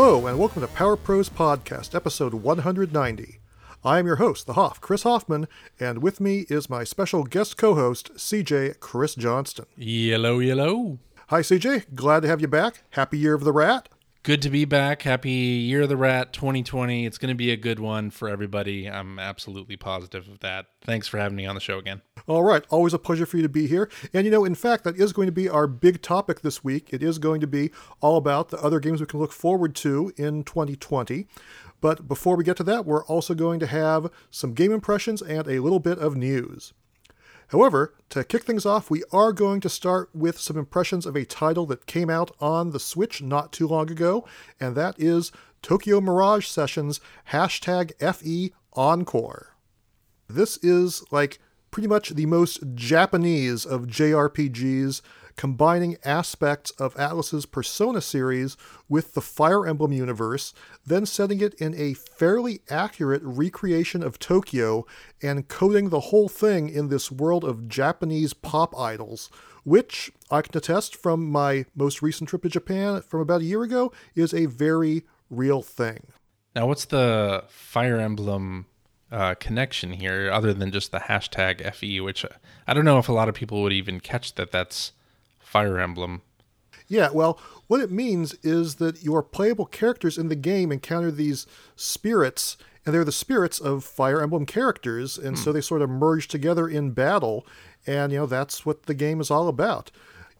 Hello, and welcome to Power Pros Podcast, episode 190. I am your host, the Hoff, Chris Hoffman, and with me is my special guest co host, CJ Chris Johnston. Yellow, yellow. Hi, CJ. Glad to have you back. Happy Year of the Rat. Good to be back. Happy Year of the Rat 2020. It's going to be a good one for everybody. I'm absolutely positive of that. Thanks for having me on the show again. All right. Always a pleasure for you to be here. And you know, in fact, that is going to be our big topic this week. It is going to be all about the other games we can look forward to in 2020. But before we get to that, we're also going to have some game impressions and a little bit of news. However, to kick things off, we are going to start with some impressions of a title that came out on the Switch not too long ago, and that is Tokyo Mirage Sessions hashtag FE Encore. This is like pretty much the most Japanese of JRPGs, combining aspects of Atlus's Persona series with the Fire Emblem universe, then setting it in a fairly accurate recreation of Tokyo and coding the whole thing in this world of Japanese pop idols, which I can attest from my most recent trip to Japan from about a year ago is a very real thing. Now, what's the Fire Emblem uh, connection here other than just the hashtag FE, which I don't know if a lot of people would even catch that that's Fire Emblem. Yeah, well, what it means is that your playable characters in the game encounter these spirits, and they're the spirits of Fire Emblem characters, and hmm. so they sort of merge together in battle, and you know that's what the game is all about.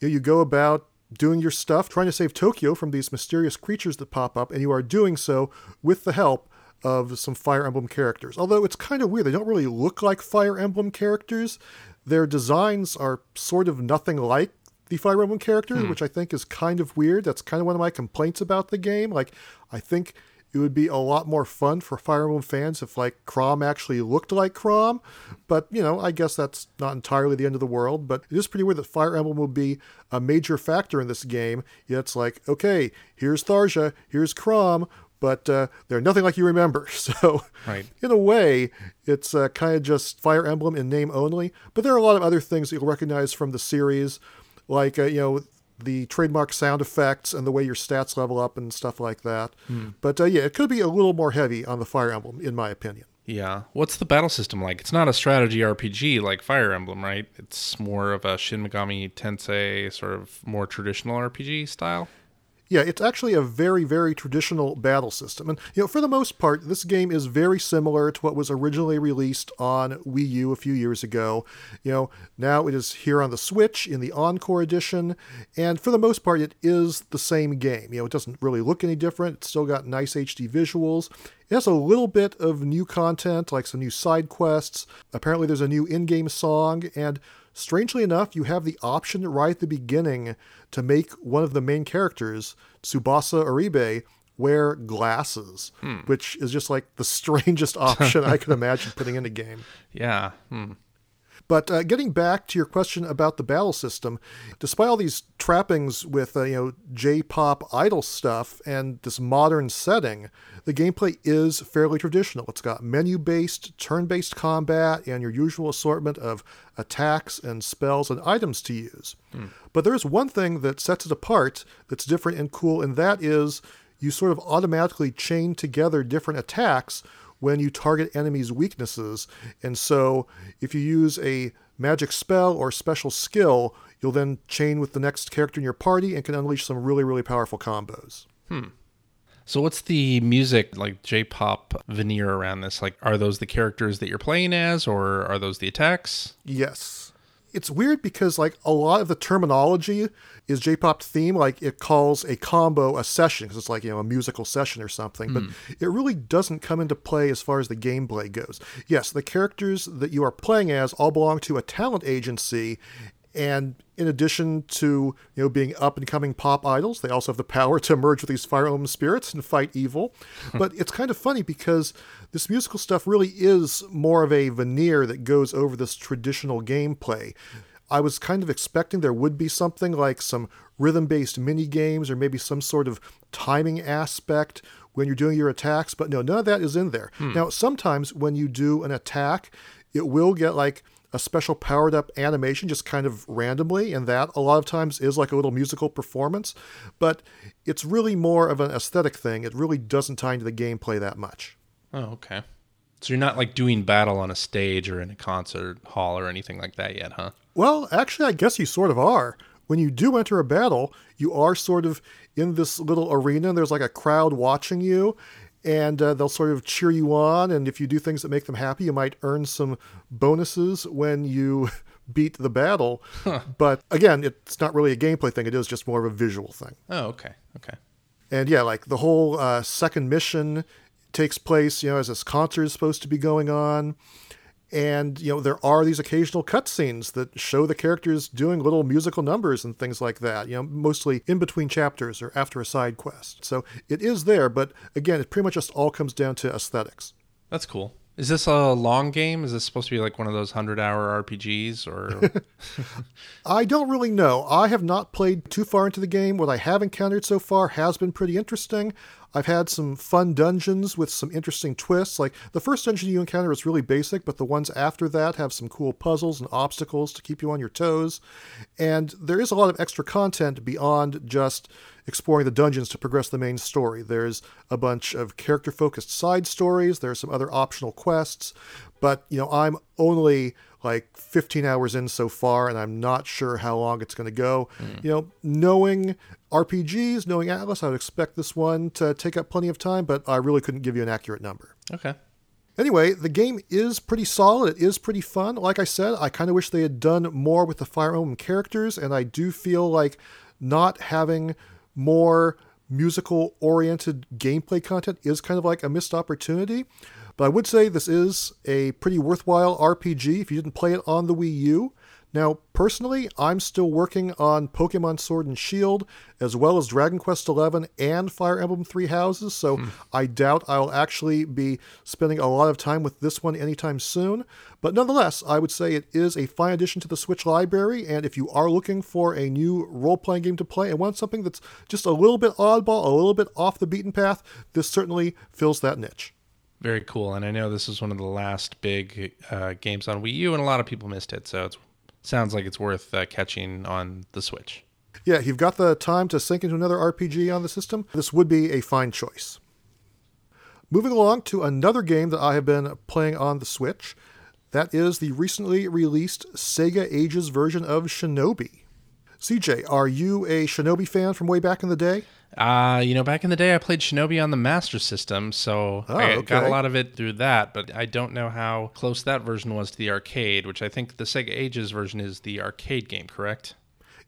You, know, you go about doing your stuff, trying to save Tokyo from these mysterious creatures that pop up, and you are doing so with the help of some Fire Emblem characters. Although it's kind of weird, they don't really look like Fire Emblem characters. Their designs are sort of nothing like the Fire Emblem characters, hmm. which I think is kind of weird. That's kind of one of my complaints about the game. Like, I think it would be a lot more fun for Fire Emblem fans if like Chrom actually looked like Chrom, But you know, I guess that's not entirely the end of the world. But it is pretty weird that Fire Emblem will be a major factor in this game. Yet it's like, okay, here's Tharja, here's Chrom, but uh, they're nothing like you remember. So, right. in a way, it's uh, kind of just Fire Emblem in name only. But there are a lot of other things that you'll recognize from the series like uh, you know the trademark sound effects and the way your stats level up and stuff like that. Hmm. But uh, yeah, it could be a little more heavy on the Fire Emblem, in my opinion. Yeah. What's the battle system like? It's not a strategy RPG like Fire Emblem, right? It's more of a Shin Megami Tensei sort of more traditional RPG style. Yeah, it's actually a very, very traditional battle system. And, you know, for the most part, this game is very similar to what was originally released on Wii U a few years ago. You know, now it is here on the Switch in the Encore edition. And for the most part, it is the same game. You know, it doesn't really look any different. It's still got nice HD visuals. It has a little bit of new content, like some new side quests. Apparently, there's a new in game song. And Strangely enough, you have the option right at the beginning to make one of the main characters, Tsubasa Oribe, wear glasses, hmm. which is just like the strangest option I can imagine putting in a game. Yeah. Hmm. But uh, getting back to your question about the battle system, despite all these trappings with uh, you know J-pop idol stuff and this modern setting, the gameplay is fairly traditional. It's got menu-based, turn-based combat, and your usual assortment of attacks and spells and items to use. Hmm. But there is one thing that sets it apart that's different and cool, and that is you sort of automatically chain together different attacks when you target enemies' weaknesses. And so if you use a magic spell or special skill, you'll then chain with the next character in your party and can unleash some really, really powerful combos. Hmm. So what's the music like J-pop veneer around this? Like are those the characters that you're playing as or are those the attacks? Yes it's weird because like a lot of the terminology is J-pop theme. Like it calls a combo a session because it's like you know a musical session or something, mm. but it really doesn't come into play as far as the gameplay goes. Yes, the characters that you are playing as all belong to a talent agency, and in addition to you know being up and coming pop idols, they also have the power to merge with these fire emblem spirits and fight evil. but it's kind of funny because this musical stuff really is more of a veneer that goes over this traditional gameplay. I was kind of expecting there would be something like some rhythm based mini games or maybe some sort of timing aspect when you're doing your attacks, but no, none of that is in there. Hmm. Now, sometimes when you do an attack, it will get like a special powered up animation just kind of randomly, and that a lot of times is like a little musical performance, but it's really more of an aesthetic thing. It really doesn't tie into the gameplay that much. Oh, okay. So you're not like doing battle on a stage or in a concert hall or anything like that yet, huh? Well, actually, I guess you sort of are. When you do enter a battle, you are sort of in this little arena, and there's like a crowd watching you, and uh, they'll sort of cheer you on. And if you do things that make them happy, you might earn some bonuses when you beat the battle. Huh. But again, it's not really a gameplay thing, it is just more of a visual thing. Oh, okay. Okay. And yeah, like the whole uh, second mission takes place, you know, as this concert is supposed to be going on. And, you know, there are these occasional cutscenes that show the characters doing little musical numbers and things like that, you know, mostly in between chapters or after a side quest. So it is there, but again, it pretty much just all comes down to aesthetics. That's cool. Is this a long game? Is this supposed to be like one of those 100 hour RPGs or I don't really know. I have not played too far into the game. What I have encountered so far has been pretty interesting. I've had some fun dungeons with some interesting twists. Like the first dungeon you encounter is really basic, but the ones after that have some cool puzzles and obstacles to keep you on your toes. And there is a lot of extra content beyond just exploring the dungeons to progress the main story. There's a bunch of character focused side stories, there are some other optional quests, but you know, I'm only like 15 hours in so far, and I'm not sure how long it's going to go. Mm. You know, knowing RPGs, knowing Atlus, I would expect this one to take up plenty of time, but I really couldn't give you an accurate number. Okay. Anyway, the game is pretty solid. It is pretty fun. Like I said, I kind of wish they had done more with the Fire Emblem characters, and I do feel like not having more musical oriented gameplay content is kind of like a missed opportunity. But I would say this is a pretty worthwhile RPG if you didn't play it on the Wii U. Now, personally, I'm still working on Pokemon Sword and Shield, as well as Dragon Quest XI and Fire Emblem Three Houses, so hmm. I doubt I'll actually be spending a lot of time with this one anytime soon. But nonetheless, I would say it is a fine addition to the Switch library, and if you are looking for a new role playing game to play and want something that's just a little bit oddball, a little bit off the beaten path, this certainly fills that niche. Very cool. And I know this is one of the last big uh, games on Wii U, and a lot of people missed it. So it sounds like it's worth uh, catching on the Switch. Yeah, you've got the time to sink into another RPG on the system. This would be a fine choice. Moving along to another game that I have been playing on the Switch. That is the recently released Sega Ages version of Shinobi. CJ, are you a Shinobi fan from way back in the day? Uh, you know, back in the day, I played Shinobi on the Master System, so oh, I okay. got a lot of it through that. But I don't know how close that version was to the arcade, which I think the Sega Ages version is the arcade game, correct?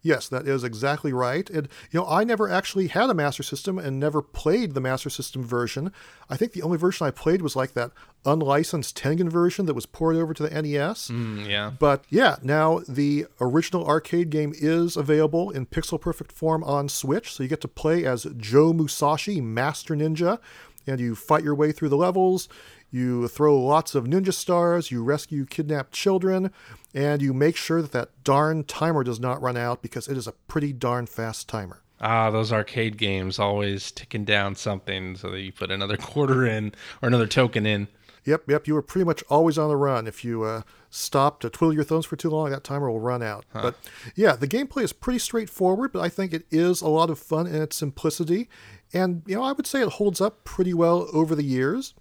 Yes, that is exactly right. And you know, I never actually had a Master System and never played the Master System version. I think the only version I played was like that unlicensed Tengen version that was ported over to the NES. Mm, yeah. But yeah, now the original arcade game is available in pixel perfect form on Switch, so you get to play as Joe Musashi, Master Ninja, and you fight your way through the levels. You throw lots of ninja stars, you rescue kidnapped children, and you make sure that that darn timer does not run out because it is a pretty darn fast timer. Ah, those arcade games always ticking down something so that you put another quarter in or another token in. Yep, yep. You were pretty much always on the run. If you uh, stop to twiddle your thumbs for too long, that timer will run out. Huh. But yeah, the gameplay is pretty straightforward, but I think it is a lot of fun in its simplicity. And, you know, I would say it holds up pretty well over the years.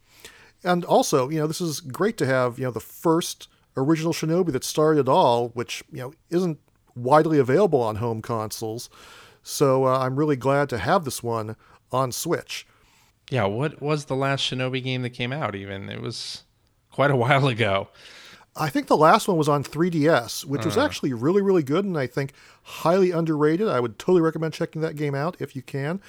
And also, you know, this is great to have, you know, the first original Shinobi that started all, which, you know, isn't widely available on home consoles. So uh, I'm really glad to have this one on Switch. Yeah, what was the last Shinobi game that came out even? It was quite a while ago. I think the last one was on 3DS, which uh. was actually really, really good and I think highly underrated. I would totally recommend checking that game out if you can.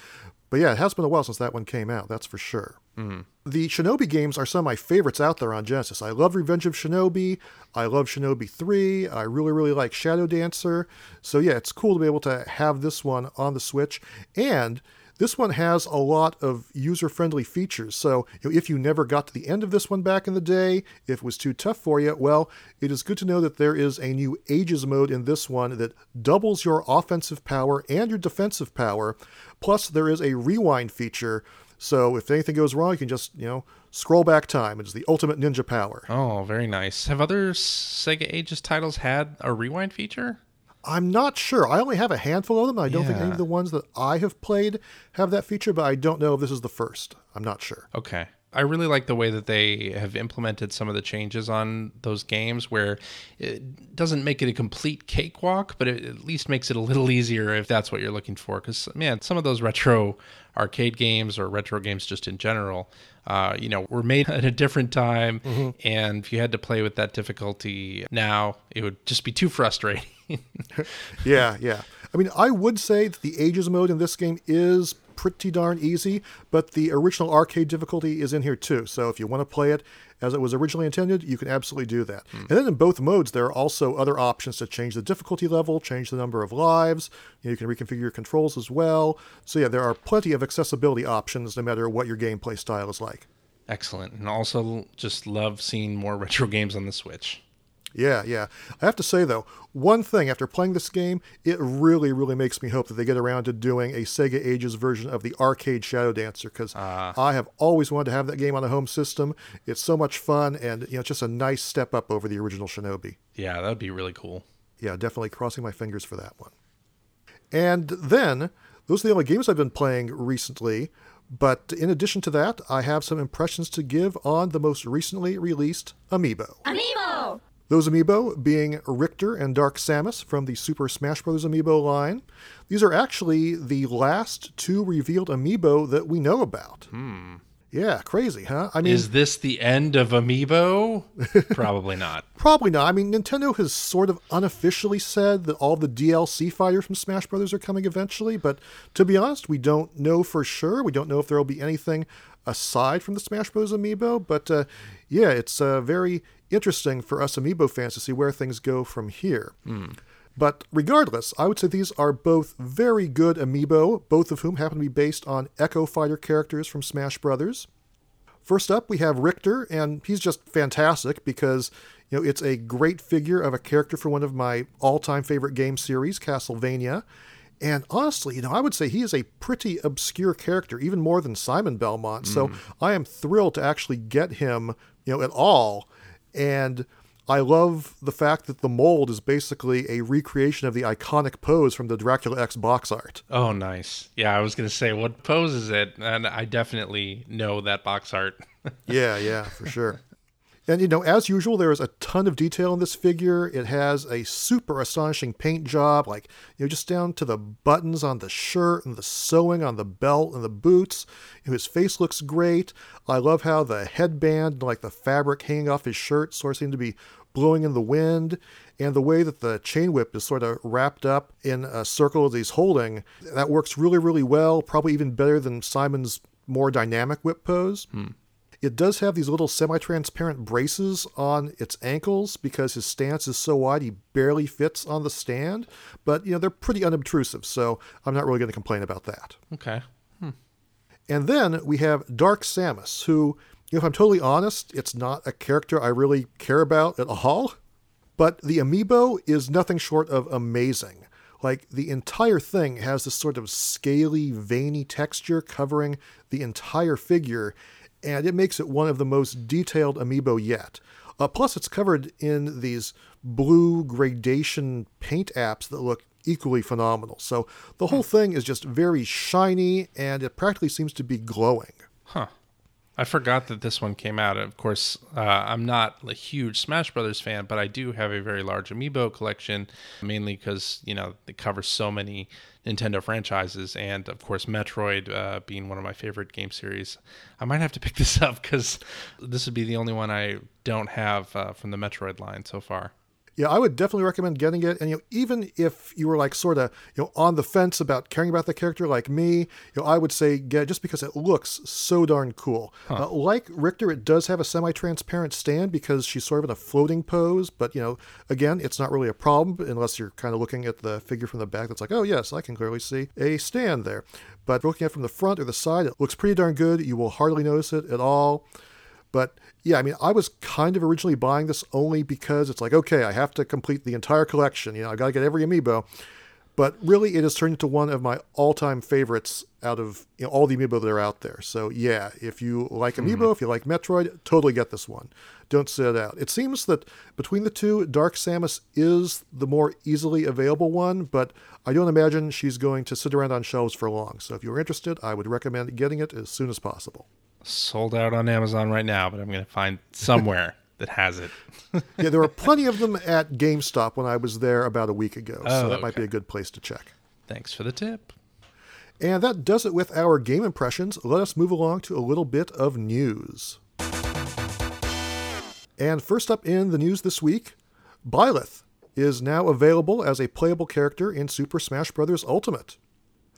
But yeah, it has been a while since that one came out, that's for sure. Mm-hmm. The Shinobi games are some of my favorites out there on Genesis. I love Revenge of Shinobi. I love Shinobi 3. I really, really like Shadow Dancer. So yeah, it's cool to be able to have this one on the Switch. And this one has a lot of user friendly features. So, you know, if you never got to the end of this one back in the day, if it was too tough for you, well, it is good to know that there is a new Ages mode in this one that doubles your offensive power and your defensive power. Plus, there is a rewind feature So if anything goes wrong, you can just, you know, scroll back time. It's the ultimate ninja power. Oh, very nice. Have other Sega Ages titles had a rewind feature? I'm not sure. I only have a handful of them. I don't yeah. think any of the ones that I have played have that feature, but I don't know if this is the first. I'm not sure. Okay. I really like the way that they have implemented some of the changes on those games where it doesn't make it a complete cakewalk, but it at least makes it a little easier if that's what you're looking for. Because, man, some of those retro arcade games or retro games just in general, uh, you know, were made at a different time. Mm-hmm. And if you had to play with that difficulty now, it would just be too frustrating. yeah, yeah. I mean, I would say that the ages mode in this game is pretty darn easy, but the original arcade difficulty is in here too. So if you want to play it as it was originally intended, you can absolutely do that. Mm. And then in both modes, there are also other options to change the difficulty level, change the number of lives. You, know, you can reconfigure your controls as well. So yeah, there are plenty of accessibility options no matter what your gameplay style is like. Excellent. And also just love seeing more retro games on the Switch. Yeah, yeah. I have to say though, one thing after playing this game, it really, really makes me hope that they get around to doing a Sega Ages version of the arcade Shadow Dancer because uh, I have always wanted to have that game on a home system. It's so much fun, and you know, just a nice step up over the original Shinobi. Yeah, that'd be really cool. Yeah, definitely crossing my fingers for that one. And then those are the only games I've been playing recently. But in addition to that, I have some impressions to give on the most recently released Amiibo. Amiibo! Those amiibo being Richter and Dark Samus from the Super Smash Bros. amiibo line. These are actually the last two revealed amiibo that we know about. Hmm. Yeah, crazy, huh? I mean, is this the end of Amiibo? Probably not. Probably not. I mean, Nintendo has sort of unofficially said that all the DLC fighters from Smash Brothers are coming eventually, but to be honest, we don't know for sure. We don't know if there will be anything aside from the Smash Bros. amiibo, but uh, yeah, it's uh, very interesting for us amiibo fans to see where things go from here. Mm. But regardless, I would say these are both very good amiibo, both of whom happen to be based on Echo Fighter characters from Smash Brothers. First up, we have Richter, and he's just fantastic because you know it's a great figure of a character from one of my all-time favorite game series, Castlevania. And honestly, you know, I would say he is a pretty obscure character, even more than Simon Belmont. Mm. So hmm. I am thrilled to actually get him, you know, at all and I love the fact that the mold is basically a recreation of the iconic pose from the Dracula X box art. Oh, nice. Yeah, I was going to say, what pose is it? And I definitely know that box art. yeah, yeah, for sure. And, you know, as usual, there is a ton of detail in this figure. It has a super astonishing paint job, like, you know, just down to the buttons on the shirt and the sewing on the belt and the boots. You know, his face looks great. I love how the headband, like the fabric hanging off his shirt, sort of seem to be blowing in the wind. And the way that the chain whip is sort of wrapped up in a circle that he's holding, that works really, really well. Probably even better than Simon's more dynamic whip pose. Hmm. It does have these little semi transparent braces on its ankles because his stance is so wide he barely fits on the stand. But, you know, they're pretty unobtrusive, so I'm not really going to complain about that. Okay. Hmm. And then we have Dark Samus, who, if I'm totally honest, it's not a character I really care about at all. But the amiibo is nothing short of amazing. Like the entire thing has this sort of scaly, veiny texture covering the entire figure, and it makes it one of the most detailed amiibo yet. Uh, plus, it's covered in these blue gradation paint apps that look equally phenomenal. So the whole thing is just very shiny, and it practically seems to be glowing. Huh. I forgot that this one came out. Of course, uh, I'm not a huge Smash Brothers fan, but I do have a very large amiibo collection, mainly because you know it covers so many Nintendo franchises, and of course, Metroid uh, being one of my favorite game series. I might have to pick this up because this would be the only one I don't have uh, from the Metroid line so far yeah, I would definitely recommend getting it. And you know, even if you were like sort of you know on the fence about caring about the character like me, you know, I would say get it just because it looks so darn cool. Huh. Uh, like Richter, it does have a semi-transparent stand because she's sort of in a floating pose. But you know, again, it's not really a problem unless you're kind of looking at the figure from the back. That's like, oh yes, I can clearly see a stand there. But looking at it from the front or the side, it looks pretty darn good. You will hardly notice it at all. But yeah, I mean, I was kind of originally buying this only because it's like, okay, I have to complete the entire collection. You know, I got to get every amiibo. But really, it has turned into one of my all-time favorites out of you know, all the amiibo that are out there. So yeah, if you like amiibo, mm. if you like Metroid, totally get this one. Don't sit it out. It seems that between the two, Dark Samus is the more easily available one, but I don't imagine she's going to sit around on shelves for long. So if you're interested, I would recommend getting it as soon as possible. Sold out on Amazon right now, but I'm going to find somewhere that has it. yeah, there were plenty of them at GameStop when I was there about a week ago, oh, so that okay. might be a good place to check. Thanks for the tip. And that does it with our game impressions. Let us move along to a little bit of news. And first up in the news this week, Byleth is now available as a playable character in Super Smash Bros. Ultimate.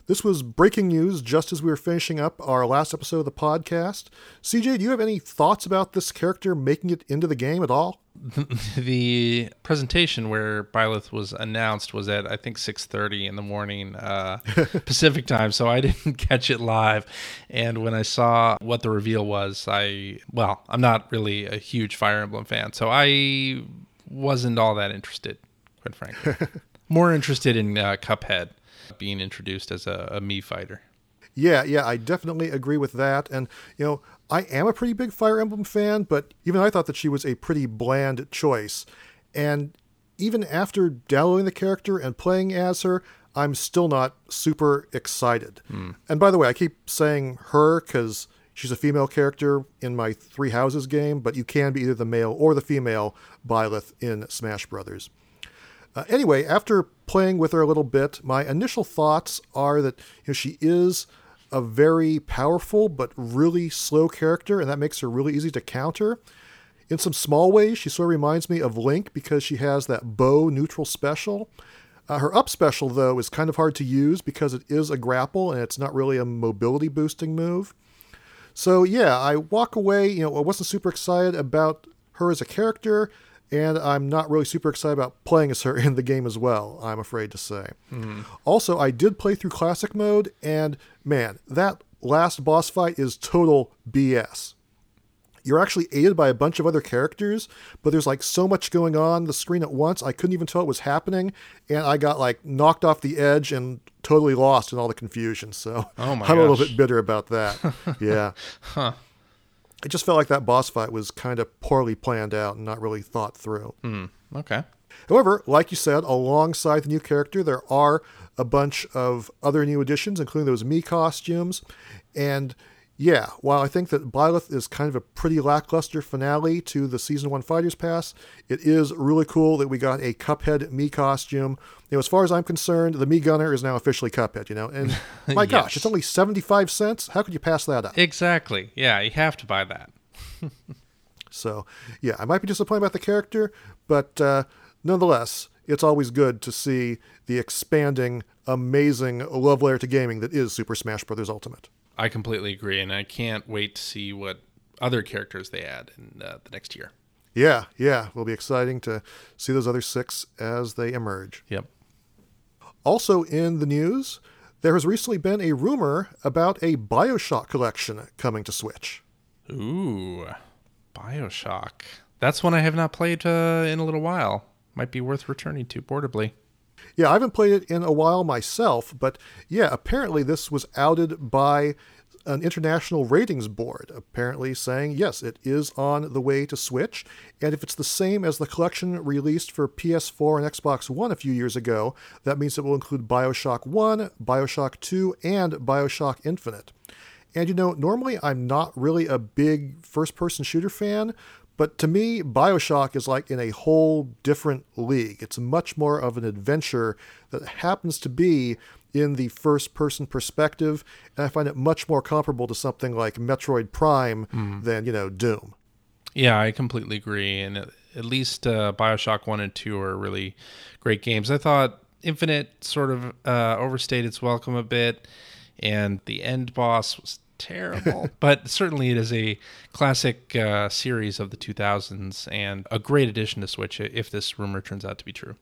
This was breaking news just as we were finishing up our last episode of the podcast. CJ, do you have any thoughts about this character making it into the game at all? the presentation where Byleth was announced was at I think 6:30 in the morning uh, Pacific time, so I didn't catch it live. And when I saw what the reveal was, I well, I'm not really a huge Fire Emblem fan, so I wasn't all that interested, quite frankly. More interested in uh, Cuphead being introduced as a, a Mii fighter. Yeah, yeah, I definitely agree with that. And, you know, I am a pretty big Fire Emblem fan, but even I thought that she was a pretty bland choice. And even after downloading the character and playing as her, I'm still not super excited. Mm. And by the way, I keep saying her because she's a female character in my Three Houses game, but you can be either the male or the female Byleth in Smash Brothers. Uh, anyway, after playing with her a little bit, my initial thoughts are that you know, she is a very powerful but really slow character, and that makes her really easy to counter. In some small ways, she sort of reminds me of Link because she has that bow neutral special. Uh, her up special, though, is kind of hard to use because it is a grapple and it's not really a mobility boosting move. So, yeah, I walk away, you know, I wasn't super excited about her as a character and I'm not really super excited about playing as her in the game as well, I'm afraid to say. Mm. Also, I did play through classic mode, and man, that last boss fight is total BS. You're actually aided by a bunch of other characters, but there's like so much going on the screen at once, I couldn't even tell it was happening, and I got like knocked off the edge and totally lost in all the confusion. So oh I'm gosh. a little bit bitter about that. yeah. huh it just felt like that boss fight was kind of poorly planned out and not really thought through. Mm, okay. However, like you said, alongside the new character, there are a bunch of other new additions, including those Mii costumes. And yeah, while I think that Byleth is kind of a pretty lackluster finale to the Season 1 Fighters Pass, it is really cool that we got a Cuphead Mii costume. You know, as far as I'm concerned, the Mii Gunner is now officially Cuphead, you know? And my yes. gosh, it's only 75 cents. How could you pass that up? Exactly. Yeah, you have to buy that. so, yeah, I might be disappointed about the character, but uh, nonetheless, it's always good to see the expanding, amazing love letter to gaming that is Super Smash Bros. Ultimate. I completely agree, and I can't wait to see what other characters they add in uh, the next year. Yeah, yeah, will be exciting to see those other six as they emerge. Yep. Also in the news, there has recently been a rumor about a Bioshock collection coming to Switch. Ooh, Bioshock. That's one I have not played uh, in a little while. Might be worth returning to portably. Yeah, I haven't played it in a while myself, but yeah, apparently this was outed by an international ratings board, apparently saying, yes, it is on the way to Switch. And if it's the same as the collection released for PS4 and Xbox One a few years ago, that means it will include Bioshock 1, Bioshock 2, and Bioshock Infinite. And you know, normally I'm not really a big first person shooter fan, but to me, Bioshock is like in a whole different league. It's much more of an adventure that happens to be in the first person perspective, and I find it much more comparable to something like Metroid Prime mm. than, you know, Doom. Yeah, I completely agree. And at least uh, Bioshock 1 and 2 are really great games. I thought Infinite sort of uh, overstayed its welcome a bit, and the end boss was terrible. but certainly it is a classic uh, series of the 2000s and a great addition to Switch if this rumor turns out to be true.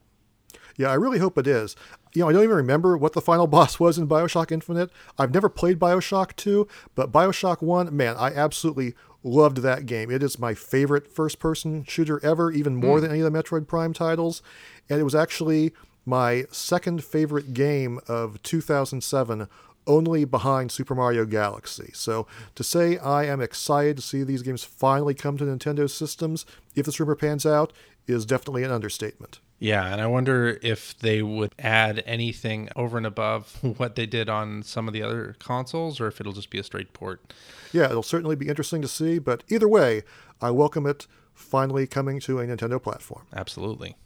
Yeah, I really hope it is. You know, I don't even remember what the final boss was in Bioshock Infinite. I've never played Bioshock 2, but Bioshock 1, man, I absolutely loved that game. It is my favorite first person shooter ever, even more mm. than any of the Metroid Prime titles. And it was actually my second favorite game of 2007 only behind Super Mario Galaxy. So to say I am excited to see these games finally come to Nintendo systems, if this rumor pans out, is definitely an understatement. Yeah, and I wonder if they would add anything over and above what they did on some of the other consoles, or if it'll just be a straight port. Yeah, it'll certainly be interesting to see, but either way, I welcome it finally coming to a Nintendo platform. Absolutely.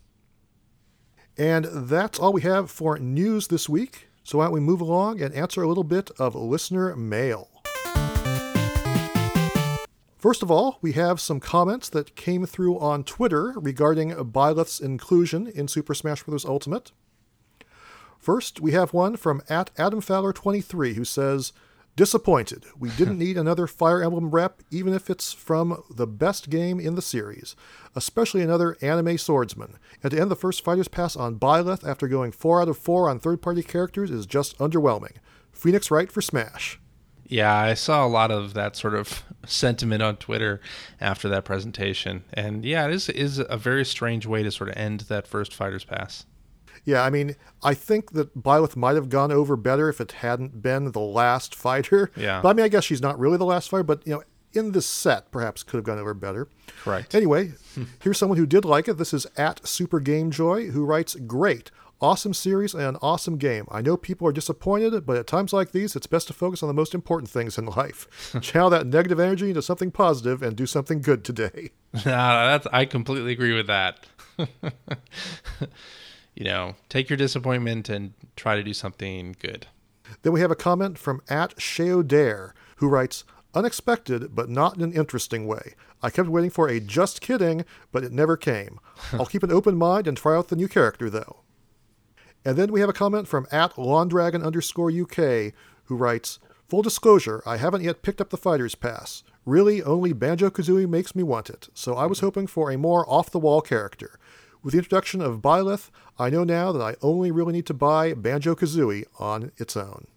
And that's all we have for news this week. So why don't we move along and answer a little bit of listener mail? First of all, we have some comments that came through on Twitter regarding Byleth's inclusion in Super Smash Bros. Ultimate. First, we have one from at Adam Fowler23 who says, Disappointed. We didn't need another Fire Emblem rep, even if it's from the best game in the series, especially another anime swordsman. And to end the first Fighter's Pass on Byleth after going 4 out of 4 on third party characters is just underwhelming. Phoenix Wright for Smash. Yeah, I saw a lot of that sort of sentiment on Twitter after that presentation, and yeah, it is is a very strange way to sort of end that first Fighters Pass. Yeah, I mean, I think that Byleth might have gone over better if it hadn't been the last fighter. Yeah. But I mean, I guess she's not really the last fighter, but you know, in this set, perhaps could have gone over better. Correct. Anyway, hmm. here's someone who did like it. This is at Super Game Joy, who writes, "Great." Awesome series and an awesome game. I know people are disappointed, but at times like these, it's best to focus on the most important things in life. Channel that negative energy into something positive and do something good today. that's I completely agree with that. you know, take your disappointment and try to do something good. Then we have a comment from at Dare, who writes, Unexpected, but not in an interesting way. I kept waiting for a just kidding, but it never came. I'll keep an open mind and try out the new character, though. And then we have a comment from at LawnDragon underscore UK who writes, Full disclosure, I haven't yet picked up the Fighter's Pass. Really, only Banjo Kazooie makes me want it, so I was hoping for a more off the wall character. With the introduction of Byleth, I know now that I only really need to buy Banjo Kazooie on its own.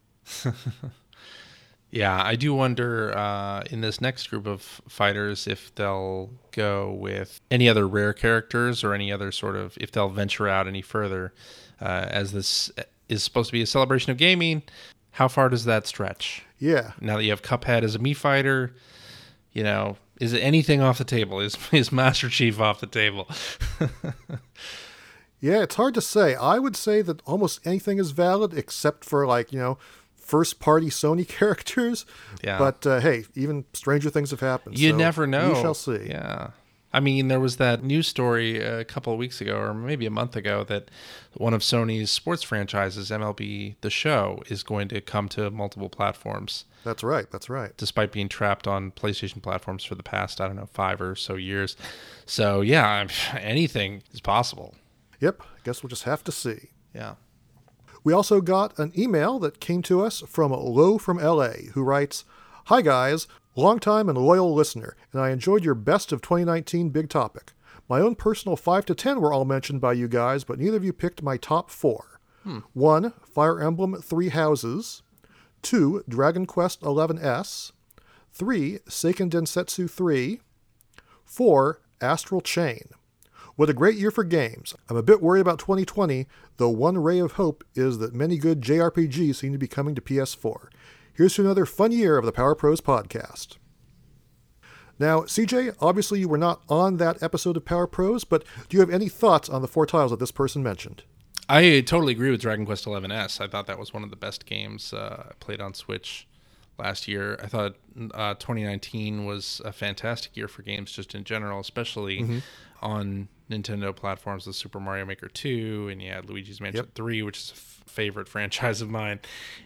yeah, I do wonder uh, in this next group of fighters if they'll go with any other rare characters or any other sort of, if they'll venture out any further uh, as this is supposed to be a celebration of gaming. How far does that stretch? Yeah. Now that you have Cuphead as a Mii fighter, you know, is anything off the table? Is is Master Chief off the table? yeah, it's hard to say. I would say that almost anything is valid except for like you know first party Sony characters. Yeah. But uh, hey, even stranger things have happened. You so never know. We shall see. Yeah. I mean, there was that news story a couple of weeks ago, or maybe a month ago, that one of Sony's sports franchises, MLB The Show, is going to come to multiple platforms. That's right. That's right. Despite being trapped on PlayStation platforms for the past, I don't know, five or so years. So, yeah, anything is possible. Yep. I guess we'll just have to see. Yeah. We also got an email that came to us from Low from LA, who writes Hi, guys. Longtime and loyal listener, and I enjoyed your best of 2019 big topic. My own personal 5 to 10 were all mentioned by you guys, but neither of you picked my top four. Hmm. 1. Fire Emblem Three Houses. 2. Dragon Quest XI's. 3. Seiken Densetsu 3. 4. Astral Chain. What a great year for games. I'm a bit worried about 2020, though one ray of hope is that many good JRPGs seem to be coming to PS4. Here's to another fun year of the Power Pros podcast. Now, CJ, obviously you were not on that episode of Power Pros, but do you have any thoughts on the four tiles that this person mentioned? I totally agree with Dragon Quest XI S. I thought that was one of the best games uh, played on Switch last year. I thought uh, 2019 was a fantastic year for games just in general, especially mm-hmm. on Nintendo platforms with Super Mario Maker 2, and you had Luigi's Mansion yep. 3, which is a f- favorite franchise of mine,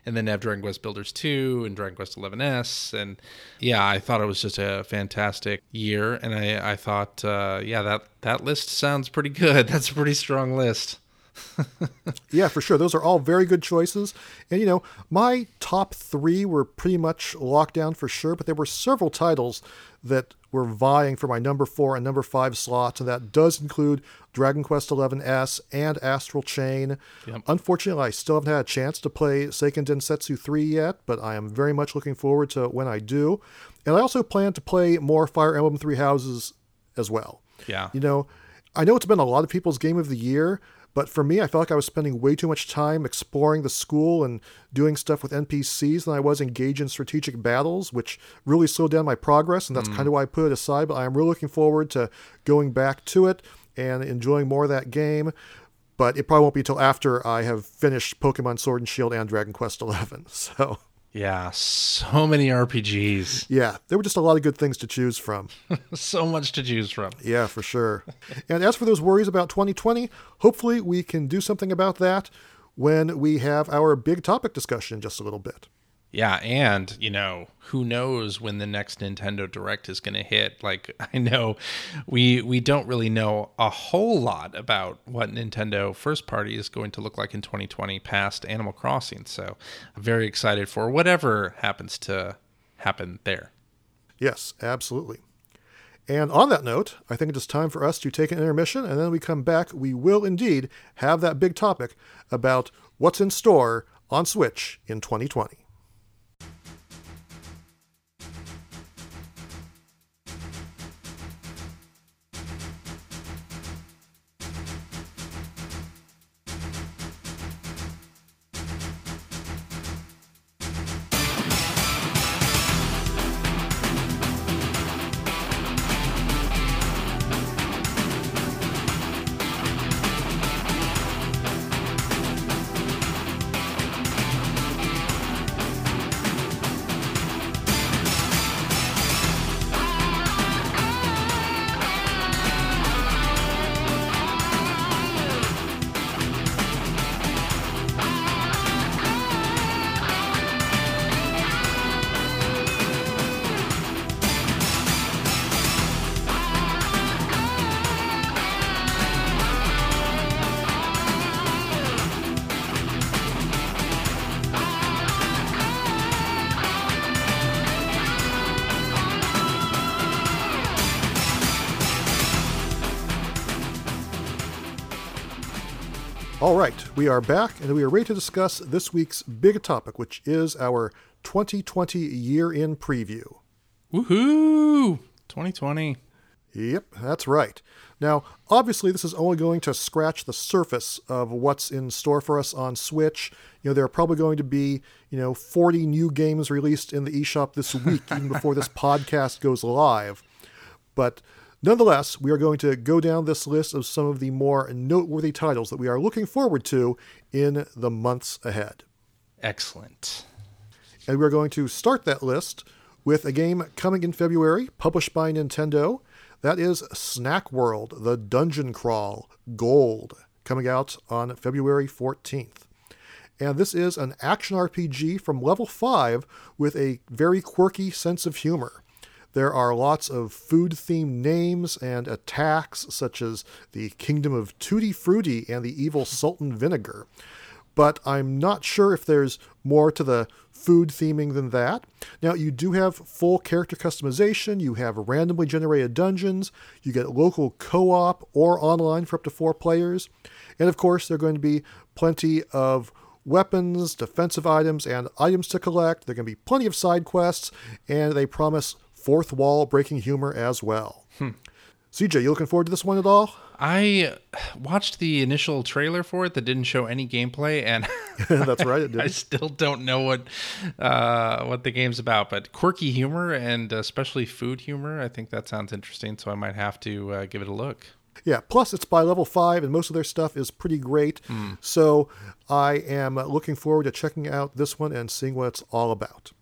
and then you have Dragon Quest Builders 2 and Dragon Quest 11S, and yeah, I thought it was just a fantastic year, and I I thought uh, yeah that that list sounds pretty good. That's a pretty strong list. yeah, for sure. Those are all very good choices. And, you know, my top three were pretty much locked down for sure, but there were several titles that were vying for my number four and number five slots, and that does include Dragon Quest XI S and Astral Chain. Yep. Unfortunately, I still haven't had a chance to play Seiken Densetsu 3 yet, but I am very much looking forward to when I do. And I also plan to play more Fire Emblem Three Houses as well. Yeah. You know, I know it's been a lot of people's game of the year, But for me, I felt like I was spending way too much time exploring the school and doing stuff with NPCs than I was engaged in strategic battles, which really slowed down my progress. And that's mm. kind of why I put it aside. But I'm really looking forward to going back to it and enjoying more of that game. But it probably won't be until after I have finished Pokemon Sword and Shield and Dragon Quest XI. So. Yeah, so many RPGs. Yeah, there were just a lot of good things to choose from. so much to choose from. Yeah, for sure. and as for those worries about 2020, hopefully we can do something about that when we have our big topic discussion in just a little bit. Yeah, and you know, who knows when the next Nintendo Direct is going to hit? Like I know we we don't really know a whole lot about what Nintendo first party is going to look like in 2020 past Animal Crossing. So, I'm very excited for whatever happens to happen there. Yes, absolutely. And on that note, I think it is time for us to take an intermission and then we come back, we will indeed have that big topic about what's in store on Switch in 2020. We are back and we are ready to discuss this week's big topic, which is our 2020 year in preview. Woohoo! 2020. Yep, that's right. Now, obviously, this is only going to scratch the surface of what's in store for us on Switch. You know, there are probably going to be, you know, 40 new games released in the eShop this week, even before this podcast goes live. But Nonetheless, we are going to go down this list of some of the more noteworthy titles that we are looking forward to in the months ahead. Excellent. And we're going to start that list with a game coming in February, published by Nintendo. That is Snack World, the Dungeon Crawl Gold, coming out on February 14th. And this is an action RPG from level 5 with a very quirky sense of humor. There are lots of food themed names and attacks, such as the Kingdom of Tutti Frutti and the Evil Sultan Vinegar. But I'm not sure if there's more to the food theming than that. Now, you do have full character customization, you have randomly generated dungeons, you get local co op or online for up to four players, and of course, there are going to be plenty of weapons, defensive items, and items to collect. There are going to be plenty of side quests, and they promise fourth wall breaking humor as well. Hmm. CJ, you looking forward to this one at all? I watched the initial trailer for it that didn't show any gameplay, and that's right. I still don't know what uh, what the game's about. But quirky humor and especially food humor, I think that sounds interesting. So I might have to uh, give it a look. Yeah. Plus, it's by level five, and most of their stuff is pretty great. Mm. So I am looking forward to checking out this one and seeing what it's all about.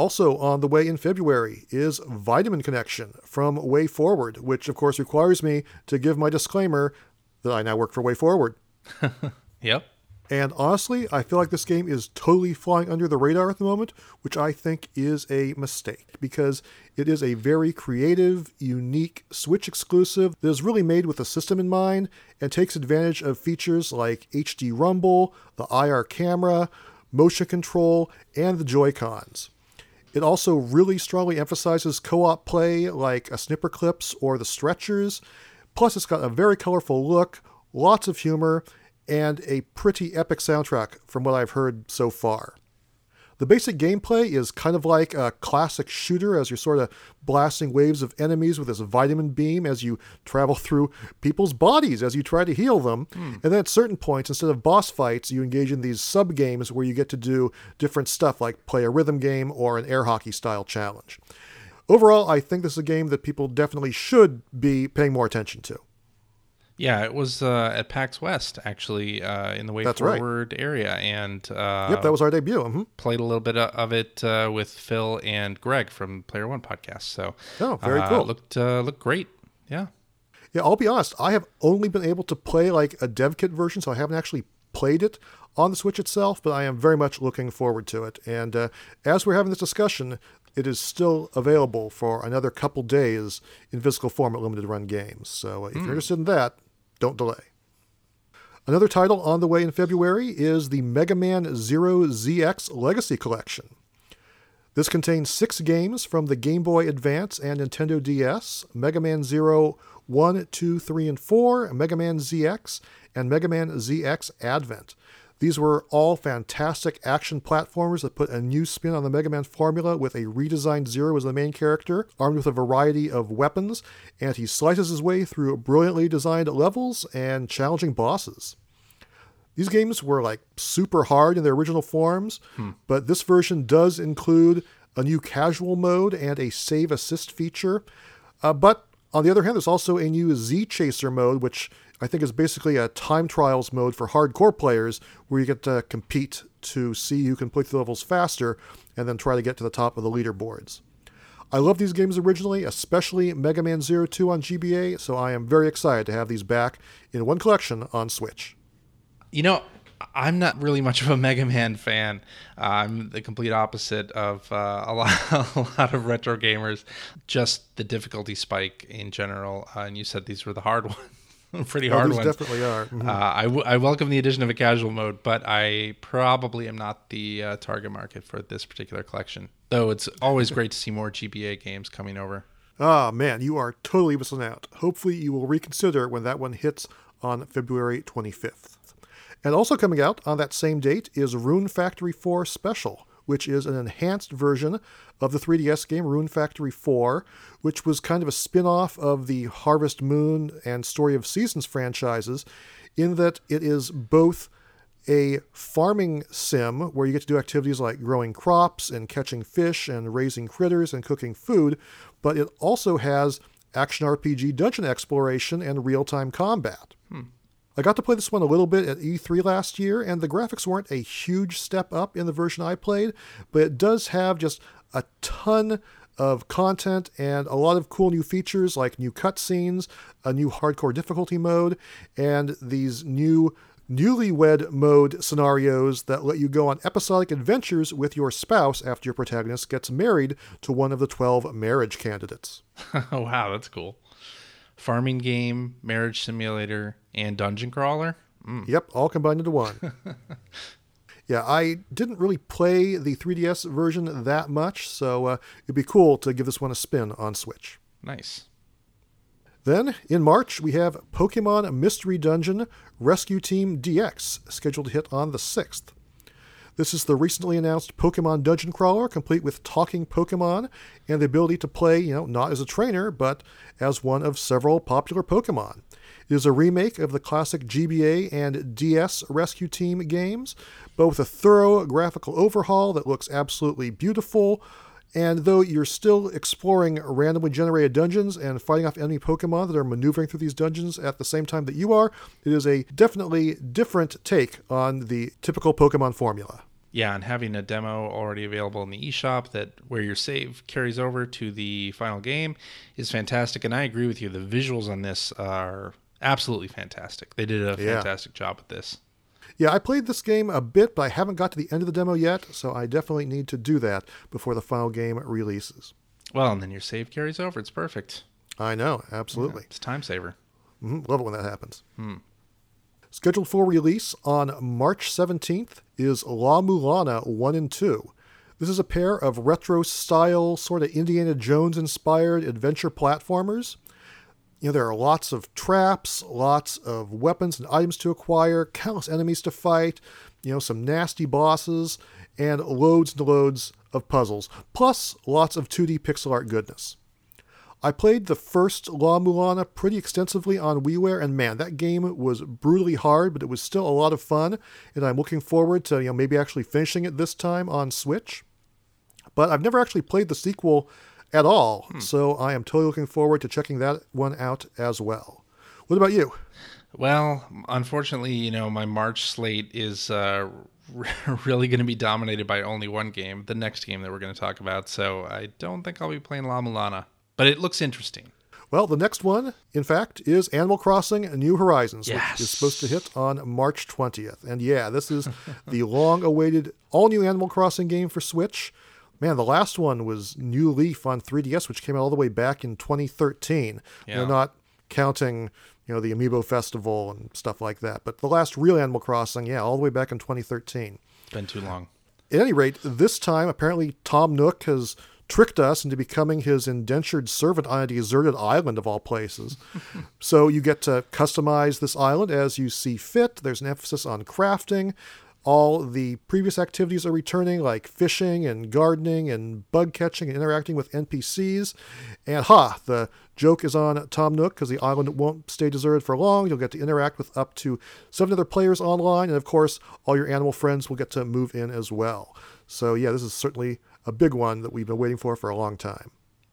Also on the way in February is Vitamin Connection from WayForward, which of course requires me to give my disclaimer that I now work for WayForward. yep. And honestly, I feel like this game is totally flying under the radar at the moment, which I think is a mistake because it is a very creative, unique Switch exclusive that is really made with the system in mind and takes advantage of features like HD Rumble, the IR camera, motion control, and the Joy-Cons. It also really strongly emphasizes co op play like a Snipperclips or the Stretchers. Plus, it's got a very colorful look, lots of humor, and a pretty epic soundtrack from what I've heard so far. The basic gameplay is kind of like a classic shooter as you're sort of blasting waves of enemies with this vitamin beam as you travel through people's bodies as you try to heal them. Hmm. And then at certain points, instead of boss fights, you engage in these sub games where you get to do different stuff like play a rhythm game or an air hockey style challenge. Overall, I think this is a game that people definitely should be paying more attention to. Yeah, it was uh, at PAX West actually uh, in the Way That's Forward right. area, and uh, yep, that was our debut. Mm-hmm. Played a little bit of it uh, with Phil and Greg from Player One podcast. So oh, very uh, cool. Looked uh, looked great. Yeah. Yeah, I'll be honest. I have only been able to play like a dev kit version, so I haven't actually played it on the Switch itself. But I am very much looking forward to it. And as we're having this discussion, it is still available for another couple days in physical form at limited run games. So if mm. you're hmm. interested in that, don't delay. Another title on the way in February is the Mega Man Zero ZX Legacy Collection. This contains six games from the Game Boy Advance and Nintendo DS Mega Man Zero 1, 2, 3, and 4, Mega Man ZX, and Mega Man ZX Advent. These were all fantastic action platformers that put a new spin on the Mega Man formula with a redesigned Zero as the main character, armed with a variety of weapons, and he slices his way through brilliantly designed levels and challenging bosses. These games were like super hard in their original forms, hmm. but this version does include a new casual mode and a save assist feature. Uh, but on the other hand, there's also a new Z Chaser mode, which I think is basically a time trials mode for hardcore players where you get to compete to see who can complete the levels faster and then try to get to the top of the leaderboards. I love these games originally, especially Mega Man Zero 2 on GBA, so I am very excited to have these back in one collection on Switch. You know, I'm not really much of a Mega Man fan. Uh, I'm the complete opposite of uh, a, lot, a lot of retro gamers. Just the difficulty spike in general. Uh, and you said these were the hard ones. pretty oh, hard ones. Definitely are. Mm-hmm. Uh, I, w- I welcome the addition of a casual mode, but I probably am not the uh, target market for this particular collection. Though it's always great to see more GBA games coming over. Ah, man, you are totally missing out. Hopefully, you will reconsider when that one hits on February 25th. And also coming out on that same date is Rune Factory 4 Special, which is an enhanced version of the 3DS game Rune Factory 4, which was kind of a spin off of the Harvest Moon and Story of Seasons franchises, in that it is both a farming sim where you get to do activities like growing crops and catching fish and raising critters and cooking food, but it also has action RPG dungeon exploration and real time combat. Hmm. I got to play this one a little bit at E3 last year, and the graphics weren't a huge step up in the version I played, but it does have just a ton of content and a lot of cool new features like new cutscenes, a new hardcore difficulty mode, and these new newlywed mode scenarios that let you go on episodic adventures with your spouse after your protagonist gets married to one of the 12 marriage candidates. wow, that's cool farming game, marriage simulator, and dungeon crawler. Mm. Yep, all combined into one. yeah, I didn't really play the 3DS version that much, so uh, it'd be cool to give this one a spin on Switch. Nice. Then, in March, we have Pokemon Mystery Dungeon Rescue Team DX, scheduled to hit on the 6th. This is the recently announced Pokemon Dungeon Crawler, complete with talking Pokemon and the ability to play, you know, not as a trainer, but as one of several popular Pokemon. It is a remake of the classic GBA and DS Rescue Team games, but with a thorough graphical overhaul that looks absolutely beautiful. And though you're still exploring randomly generated dungeons and fighting off enemy Pokemon that are maneuvering through these dungeons at the same time that you are, it is a definitely different take on the typical Pokemon formula yeah, and having a demo already available in the eShop that where your save carries over to the final game is fantastic. And I agree with you. The visuals on this are absolutely fantastic. They did a fantastic yeah. job with this. Yeah, I played this game a bit, but I haven't got to the end of the demo yet, so I definitely need to do that before the final game releases. Well, and then your save carries over. It's perfect. I know, absolutely. Yeah, it's time saver. Mm-hmm. Love it when that happens. Hmm. Scheduled for release on March 17th is La Mulana 1 and 2. This is a pair of retro style, sort of Indiana Jones inspired adventure platformers. You know, there are lots of traps, lots of weapons and items to acquire, countless enemies to fight, you know, some nasty bosses, and loads and loads of puzzles, plus lots of 2D pixel art goodness. I played the first La Mulana pretty extensively on WiiWare, and man, that game was brutally hard, but it was still a lot of fun, and I'm looking forward to you know maybe actually finishing it this time on Switch. But I've never actually played the sequel at all, hmm. so I am totally looking forward to checking that one out as well. What about you? Well, unfortunately, you know, my March slate is uh, really going to be dominated by only one game, the next game that we're going to talk about. So I don't think I'll be playing La Mulana, but it looks interesting. Well, the next one, in fact, is Animal Crossing New Horizons, yes. which is supposed to hit on March 20th. And yeah, this is the long awaited all new Animal Crossing game for Switch. Man, the last one was New Leaf on 3DS, which came out all the way back in 2013. Yeah. They're not counting you know, the Amiibo Festival and stuff like that. But the last real Animal Crossing, yeah, all the way back in 2013. Been too long. At any rate, this time, apparently Tom Nook has tricked us into becoming his indentured servant on a deserted island of all places. so you get to customize this island as you see fit. There's an emphasis on crafting. All the previous activities are returning, like fishing and gardening and bug catching and interacting with NPCs. And ha, the joke is on Tom Nook because the island won't stay deserted for long. You'll get to interact with up to seven other players online. And of course, all your animal friends will get to move in as well. So, yeah, this is certainly a big one that we've been waiting for for a long time.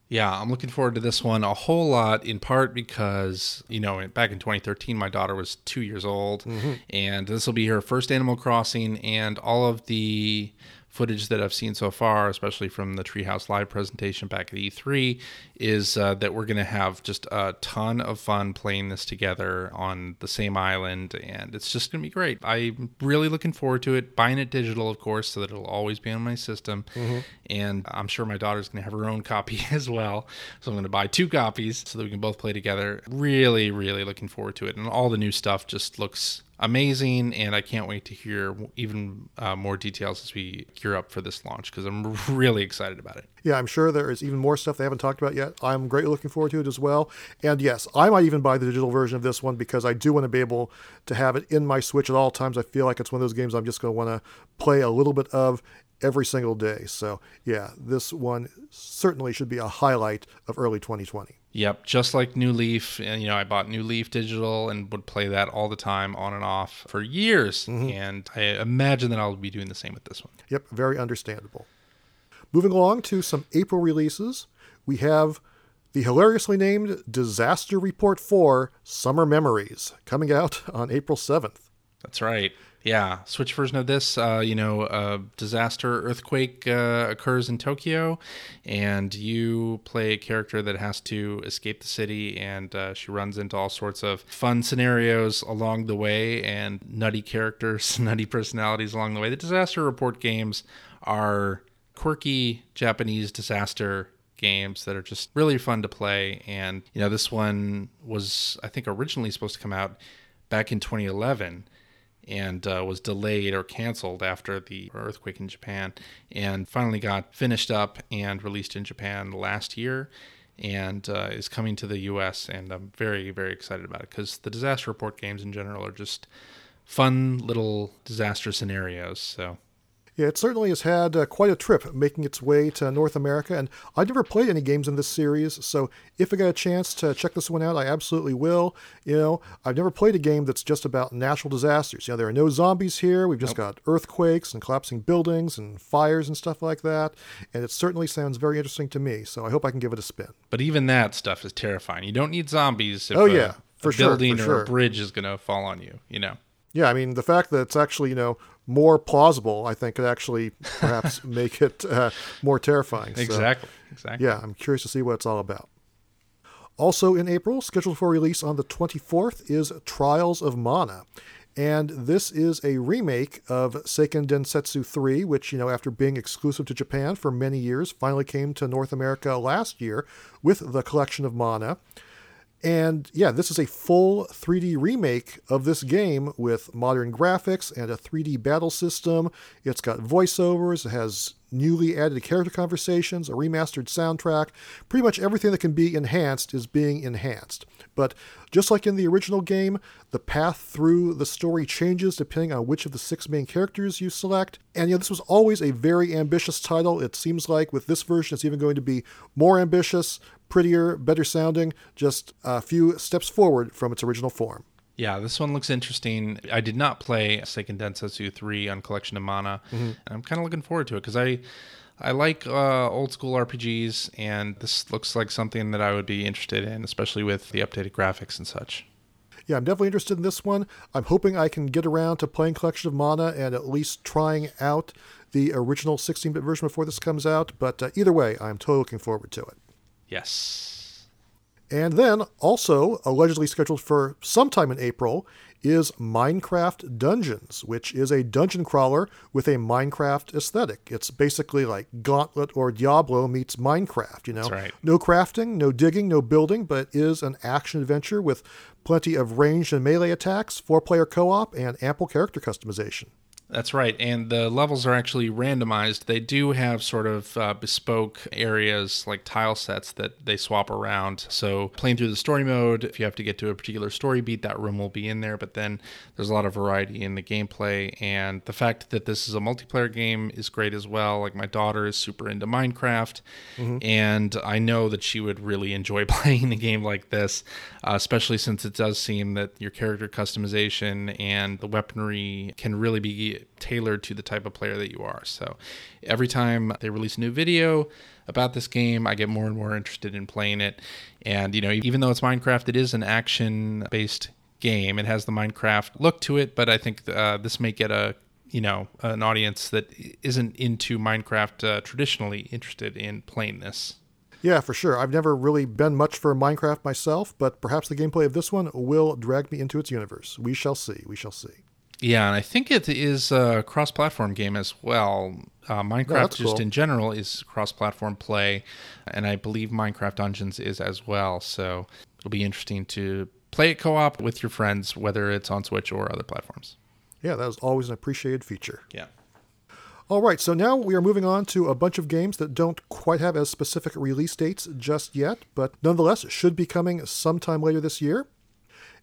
Yeah, I'm looking forward to this one a whole lot, in part because, you know, back in 2013, my daughter was two years old, mm-hmm. and this will be her first Animal Crossing, and all of the footage that I've seen so far, especially from the Treehouse Live presentation back at E3, is uh, that we're going to have just a ton of fun playing this together on the same island, and it's just going to be great. I'm really looking forward to it. Buying it digital, of course, so that it'll always be on my system, mm-hmm. And I'm sure my daughter's going to have her own copy as well. So I'm going to buy two copies so that we can both play together. Really, really looking forward to it, and all the new stuff just looks amazing, and I can't wait to hear even uh, more details as we gear up for this launch because I'm really excited about it. Yeah, I'm sure there is even more stuff they haven't talked about yet. I'm greatly looking forward to it as well. And yes, I might even buy the digital version of this one because I do want to be able to have it in my Switch at all times. I feel like it's one of those games I'm just going to want to play a little bit of every single day. So, yeah, this one certainly should be a highlight of early 2020. Yep, just like New Leaf, and you know, I bought New Leaf digital and would play that all the time, on and off for years. Mm-hmm. And I imagine that I'll be doing the same with this one. Yep, very understandable. Moving along to some April releases, we have the hilariously named Disaster Report 4 Summer Memories coming out on April 7th. That's right. Yeah, Switch version of this, uh, you know, a disaster earthquake uh, occurs in Tokyo, and you play a character that has to escape the city, and uh, she runs into all sorts of fun scenarios along the way, and nutty characters, nutty personalities along the way. The disaster report games are quirky Japanese disaster games that are just really fun to play, and you know, this one was, I think, originally supposed to come out back in 2011 and uh, was delayed or canceled after the earthquake in Japan, and finally got finished up and released in Japan last year, and uh, is coming to the U.S. And I'm very very excited about it because the disaster report games in general are just fun little disaster scenarios. So yeah, it certainly has had uh, quite a trip making its way to North America, and I've never played any games in this series, so if I get a chance to check this one out, I absolutely will. You know, I've never played a game that's just about natural disasters. You know, there are no zombies here. We've just nope. got earthquakes and collapsing buildings and fires and stuff like that, and it certainly sounds very interesting to me. So I hope I can give it a spin. But even that stuff is terrifying. You don't need zombies. If oh yeah, a, for a sure, building for or sure. a bridge is going to fall on you. You know. Yeah, I mean the fact that it's actually you know more plausible, I think, could actually perhaps make it uh, more terrifying. Exactly. Exactly. Yeah, I'm curious to see what it's all about. Also in April, scheduled for release on the 24th, is Trials of Mana. And this is a remake of Seiken Densetsu 3, which, you know, after being exclusive to Japan for many years, finally came to North America last year with the collection of Mana. And yeah, this is a full 3D remake of this game with modern graphics and a 3D battle system. It's got voiceovers, it has newly added character conversations, a remastered soundtrack. Pretty much everything that can be enhanced is being enhanced. But just like in the original game, the path through the story changes depending on which of the six main characters you select. And you know, this was always a very ambitious title. It seems like with this version, it's even going to be more ambitious, prettier, better sounding, just a few steps forward from its original form. Yeah, this one looks interesting. I did not play Seiken Densetsu 3 on Collection of Mana, mm-hmm. and I'm kind of looking forward to it because I I like uh, old school RPGs, and this looks like something that I would be interested in, especially with the updated graphics and such. Yeah, I'm definitely interested in this one. I'm hoping I can get around to playing Collection of Mana and at least trying out the original 16 bit version before this comes out, but uh, either way, I'm totally looking forward to it. Yes. And then, also allegedly scheduled for sometime in April, is Minecraft Dungeons, which is a dungeon crawler with a Minecraft aesthetic. It's basically like Gauntlet or Diablo meets Minecraft, you know? Right. No crafting, no digging, no building, but is an action adventure with plenty of ranged and melee attacks, four player co op, and ample character customization. That's right. And the levels are actually randomized. They do have sort of uh, bespoke areas like tile sets that they swap around. So, playing through the story mode, if you have to get to a particular story beat, that room will be in there. But then there's a lot of variety in the gameplay. And the fact that this is a multiplayer game is great as well. Like, my daughter is super into Minecraft. Mm-hmm. And I know that she would really enjoy playing a game like this, uh, especially since it does seem that your character customization and the weaponry can really be tailored to the type of player that you are. So every time they release a new video about this game, I get more and more interested in playing it. And, you know, even though it's Minecraft, it is an action based game. It has the Minecraft look to it, but I think uh, this may get a you know an audience that isn't into Minecraft uh, traditionally interested in playing this. Yeah, for sure. I've never really been much for Minecraft myself, but perhaps the gameplay of this one will drag me into its universe. We shall see. We shall see. Yeah, and I think it is a cross-platform game as well. Uh, Minecraft, oh, just cool. in general, is cross-platform play, and I believe Minecraft Dungeons is as well. So it'll be interesting to play it co-op with your friends, whether it's on Switch or other platforms. Yeah, that was always an appreciated feature. Yeah. All right, so now we are moving on to a bunch of games that don't quite have as specific release dates just yet, but nonetheless should be coming sometime later this year.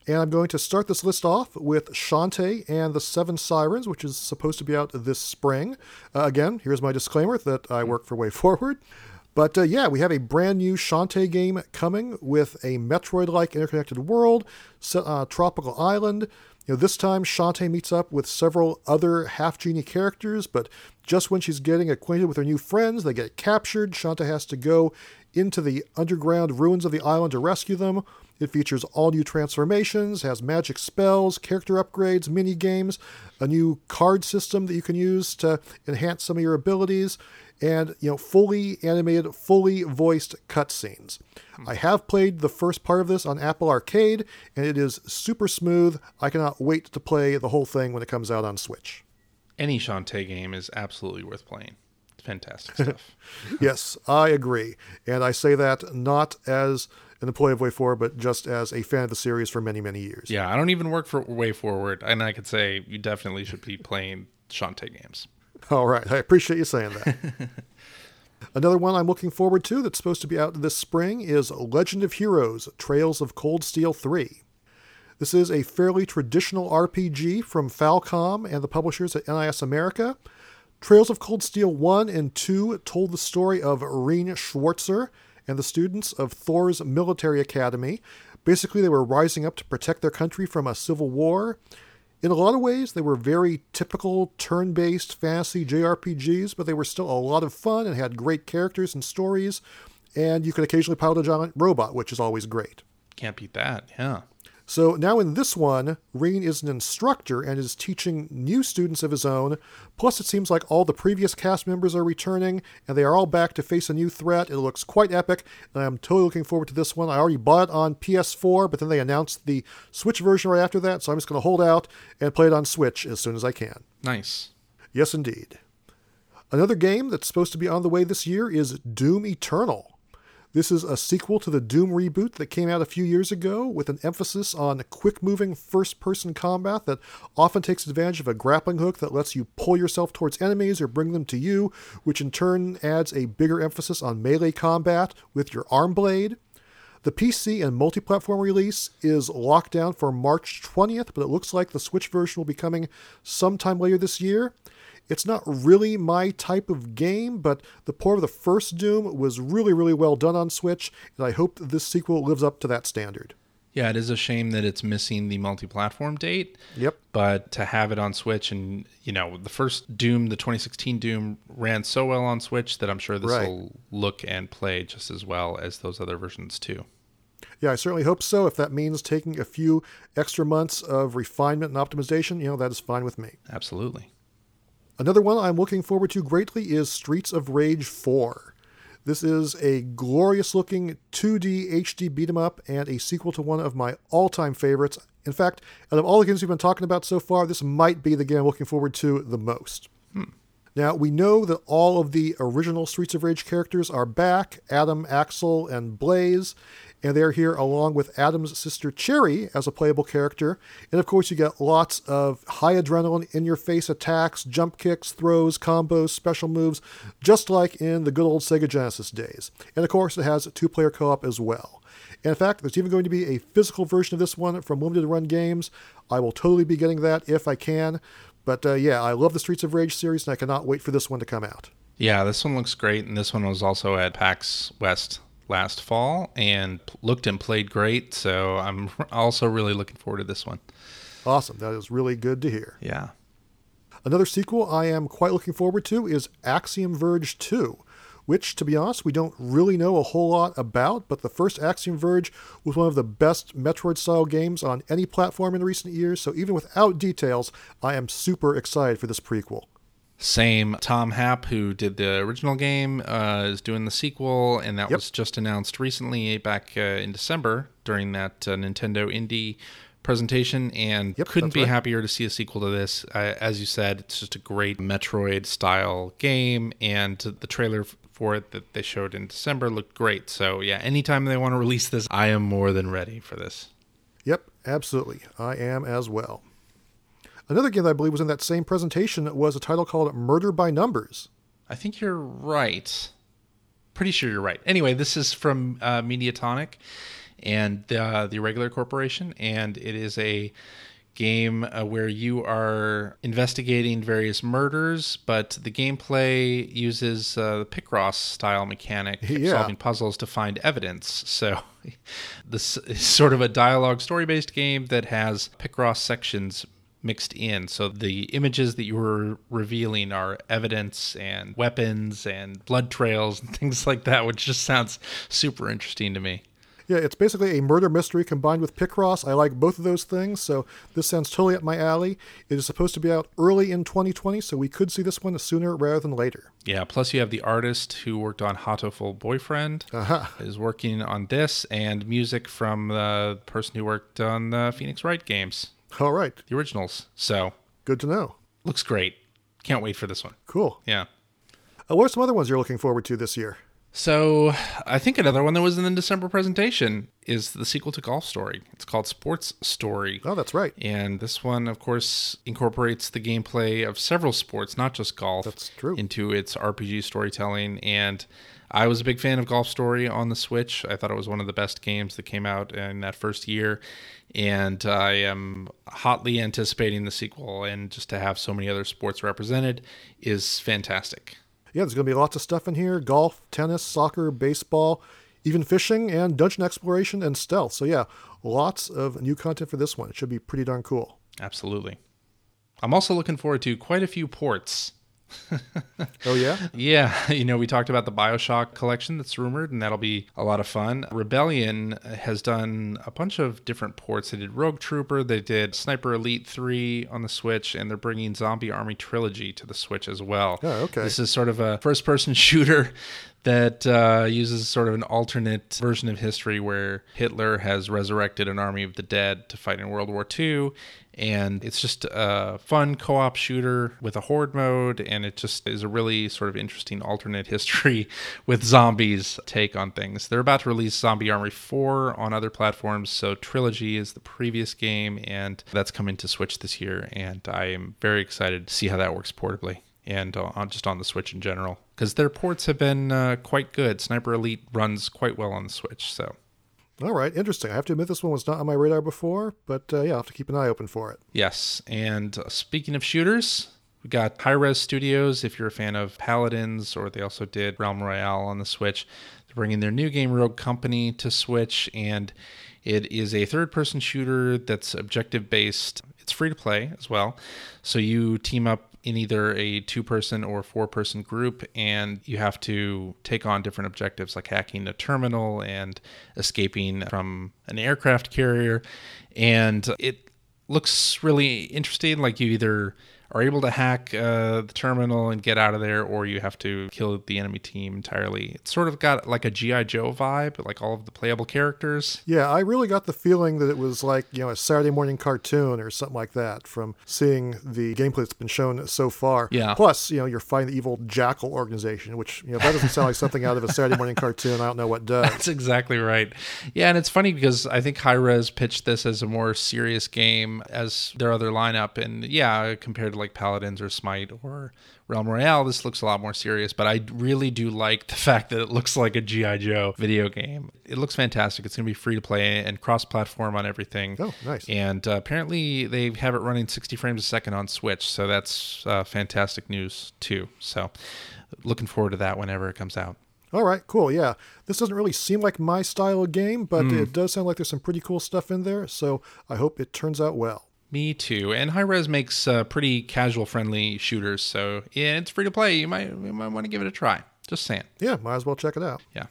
And I'm going to start this list off with Shantae and the Seven Sirens, which is supposed to be out this spring. Uh, again, here's my disclaimer that I work for WayForward. But uh, yeah, we have a brand new Shantae game coming with a Metroid like interconnected world set on a tropical island. You know, this time Shantae meets up with several other half genie characters, but just when she's getting acquainted with her new friends, they get captured. Shantae has to go into the underground ruins of the island to rescue them. It features all new transformations, has magic spells, character upgrades, mini games, a new card system that you can use to enhance some of your abilities, and you know fully animated, fully voiced cutscenes. Hmm. I have played the first part of this on Apple Arcade, and it is super smooth. I cannot wait to play the whole thing when it comes out on Switch. Any Shantae game is absolutely worth playing It's fantastic stuff. yes, I agree. And I say that not as an employee of WayForward, but just as a fan of the series for many, many years. Yeah, I don't even work for Way Forward, and I could say you definitely should be playing Shantae games. All right, I appreciate you saying that. Another one I'm looking forward to that's supposed to be out this spring is Legend of Heroes Trails of Cold Steel 3. This is a fairly traditional RPG from Falcom and the publishers at NIS America. Trails of Cold Steel 1 and 2 told the story of Rean Schwarzer and the students of Thor's military academy. Basically, they were rising up to protect their country from a civil war. In a lot of ways, they were very typical turn based fantasy JRPGs, but they were still a lot of fun and had great characters and stories. And you could occasionally pilot a giant robot, which is always great. Can't beat that, yeah. So now in this one, Rean is an instructor and is teaching new students of his own. Plus, it seems like all the previous cast members are returning and they are all back to face a new threat. It looks quite epic, and I'm totally looking forward to this one. I already bought it on PS4, but then they announced the Switch version right after that, so I'm just going to hold out and play it on Switch as soon as I can. Nice. Yes, indeed. Another game that's supposed to be on the way this year is Doom Eternal. This is a sequel to the Doom reboot that came out a few years ago with an emphasis on quick moving first person combat that often takes advantage of a grappling hook that lets you pull yourself towards enemies or bring them to you, which in turn adds a bigger emphasis on melee combat with your arm blade. The PC and multi platform release is locked down for March 20th, but it looks like the Switch version will be coming sometime later this year. It's not really my type of game, but the port of the first Doom was really, really well done on Switch, and I hope that this sequel lives up to that standard. Yeah, it is a shame that it's missing the multi-platform date. Yep. But to have it on Switch and you know, the first Doom, the 2016 Doom ran so well on Switch that I'm sure this right. will look and play just as well as those other versions too. Yeah, I certainly hope so. If that means taking a few extra months of refinement and optimization, you know, that is fine with me. Absolutely. Another one I'm looking forward to greatly is Streets of Rage 4. This is a glorious looking 2D HD beat 'em up and a sequel to one of my all time favorites. In fact, out of all the games we've been talking about so far, this might be the game I'm looking forward to the most. Hmm. Now, we know that all of the original Streets of Rage characters are back Adam, Axel, and Blaze, and they're here along with Adam's sister Cherry as a playable character. And of course, you get lots of high adrenaline, in your face attacks, jump kicks, throws, combos, special moves, just like in the good old Sega Genesis days. And of course, it has two player co op as well. And in fact, there's even going to be a physical version of this one from Limited Run Games. I will totally be getting that if I can. But uh, yeah, I love the Streets of Rage series, and I cannot wait for this one to come out. Yeah, this one looks great, and this one was also at PAX West last fall and looked and played great. So I'm also really looking forward to this one. Awesome. That is really good to hear. Yeah. Another sequel I am quite looking forward to is Axiom Verge 2, which, to be honest, we don't really know a whole lot about, but the first Axiom Verge was one of the best Metroid style games on any platform in recent years, so even without details, I am super excited for this prequel. Same. Tom Happ, who did the original game, uh, is doing the sequel, and that yep. was just announced recently back uh, in December during that uh, Nintendo Indie presentation. And yep, couldn't be right. happier to see a sequel to this. as you said, it's just a great Metroid style game, and the trailer for it that they showed in December looked great. So yeah, anytime they want to release this, I am more than ready for this. Yep, absolutely. I am as well. Another game that I believe was in that same presentation was a title called Murder by Numbers. I think you're right. Pretty sure you're right. Anyway, this is from uh, Mediatonic and uh, the Irregular Corporation, and it is a game uh, where you are investigating various murders, but the gameplay uses uh, the Picross style mechanic, yeah. solving puzzles to find evidence. So, this is sort of a dialogue story based game that has Picross sections mixed in. So the images that you were revealing are evidence and weapons and blood trails and things like that, which just sounds super interesting to me. Yeah, it's basically a murder mystery combined with Picross. I like both of those things, so this sounds totally up my alley. It is supposed to be out early in 2020, so we could see this one sooner rather than later. Yeah, plus you have the artist who worked on Hatoful Boyfriend uh-huh. is working on this, and music from the person who worked on the Phoenix Wright games. All right. The originals. So good to know. Looks great. Can't wait for this one. Cool. Yeah. Uh, what are some other ones you're looking forward to this year? So, I think another one that was in the December presentation is the sequel to Golf Story. It's called Sports Story. Oh, that's right. And this one, of course, incorporates the gameplay of several sports, not just golf. That's true. Into its RPG storytelling. And I was a big fan of Golf Story on the Switch. I thought it was one of the best games that came out in that first year and I am hotly anticipating the sequel. And just to have so many other sports represented is fantastic. Yeah, there's going to be lots of stuff in here: golf, tennis, soccer, baseball, even fishing and dungeon exploration and stealth. So yeah, lots of new content for this one. It should be pretty darn cool. Absolutely. I'm also looking forward to quite a few ports oh yeah? Yeah. You know we talked about the bioshock collection that's rumored and that'll be a lot of fun. Rebellion has done a bunch of different ports. They did rogue trooper they did sniper elite 3 on the switch and they're bringing zombie army trilogy to the switch as well. Oh, okay. This is sort of a first person shooter that uh, uses sort of an alternate version of history where Hitler has resurrected an army of the dead to fight in World War II. And it's just a fun co op shooter with a horde mode. And it just is a really sort of interesting alternate history with zombies take on things. They're about to release Zombie Army 4 on other platforms. So Trilogy is the previous game, and that's coming to Switch this year. And I am very excited to see how that works portably and uh, on just on the Switch in general because their ports have been uh, quite good. Sniper Elite runs quite well on the Switch, so. All right, interesting. I have to admit this one was not on my radar before, but uh, yeah, I'll have to keep an eye open for it. Yes, and uh, speaking of shooters, we got Hi-Rez Studios. If you're a fan of Paladins, or they also did Realm Royale on the Switch, they're bringing their new game Rogue Company to Switch, and it is a third-person shooter that's objective-based. It's free to play as well, so you team up in either a two person or four person group, and you have to take on different objectives like hacking a terminal and escaping from an aircraft carrier. And it looks really interesting. Like you either are able to hack uh, the terminal and get out of there, or you have to kill the enemy team entirely. It's sort of got like a GI Joe vibe, like all of the playable characters. Yeah, I really got the feeling that it was like you know a Saturday morning cartoon or something like that from seeing the gameplay that's been shown so far. Yeah. Plus, you know, you're fighting the evil Jackal organization, which you know that doesn't sound like something out of a Saturday morning cartoon. I don't know what does. That's exactly right. Yeah, and it's funny because I think Hi-Rez pitched this as a more serious game as their other lineup, and yeah, compared like Paladins or Smite or Realm Royale, this looks a lot more serious. But I really do like the fact that it looks like a GI Joe video game. It looks fantastic. It's going to be free to play and cross-platform on everything. Oh, nice! And uh, apparently they have it running 60 frames a second on Switch, so that's uh, fantastic news too. So looking forward to that whenever it comes out. All right, cool. Yeah. This doesn't really seem like my style of game, but mm. it does sound like there's some pretty cool stuff in there. So I hope it turns out well. Me too. And Hi-Rez makes uh, pretty casual friendly shooters. So yeah, it's free to play. You might, you might want to give it a try. Just saying. Yeah, might as well check it out. Yeah.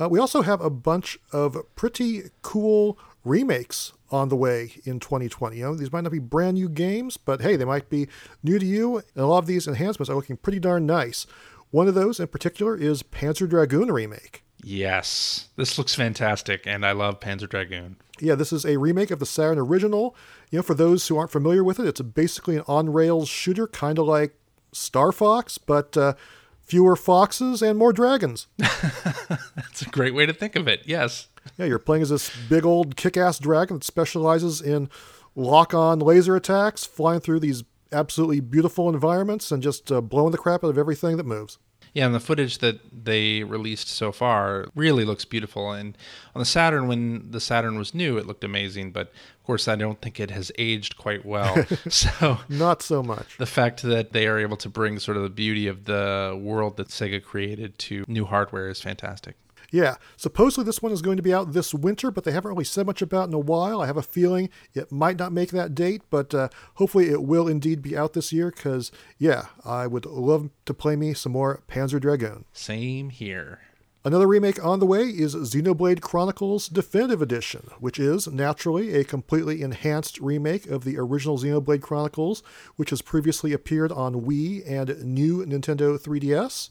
Uh, we also have a bunch of pretty cool remakes on the way in 2020. You know, these might not be brand new games, but hey, they might be new to you. And a lot of these enhancements are looking pretty darn nice. One of those in particular is Panzer Dragoon remake. Yes, this looks fantastic, and I love Panzer Dragoon. Yeah, this is a remake of the Saturn original. You know, for those who aren't familiar with it, it's basically an on rails shooter, kind of like Star Fox, but uh, fewer foxes and more dragons. That's a great way to think of it. Yes. Yeah, you're playing as this big old kick ass dragon that specializes in lock on laser attacks, flying through these absolutely beautiful environments and just uh, blowing the crap out of everything that moves. Yeah, and the footage that they released so far really looks beautiful. And on the Saturn, when the Saturn was new, it looked amazing. But of course, I don't think it has aged quite well. so not so much. The fact that they are able to bring sort of the beauty of the world that Sega created to new hardware is fantastic. Yeah, supposedly this one is going to be out this winter, but they haven't really said much about in a while. I have a feeling it might not make that date, but uh, hopefully it will indeed be out this year because, yeah, I would love to play me some more Panzer Dragoon. Same here. Another remake on the way is Xenoblade Chronicles Definitive Edition, which is naturally a completely enhanced remake of the original Xenoblade Chronicles, which has previously appeared on Wii and new Nintendo 3DS.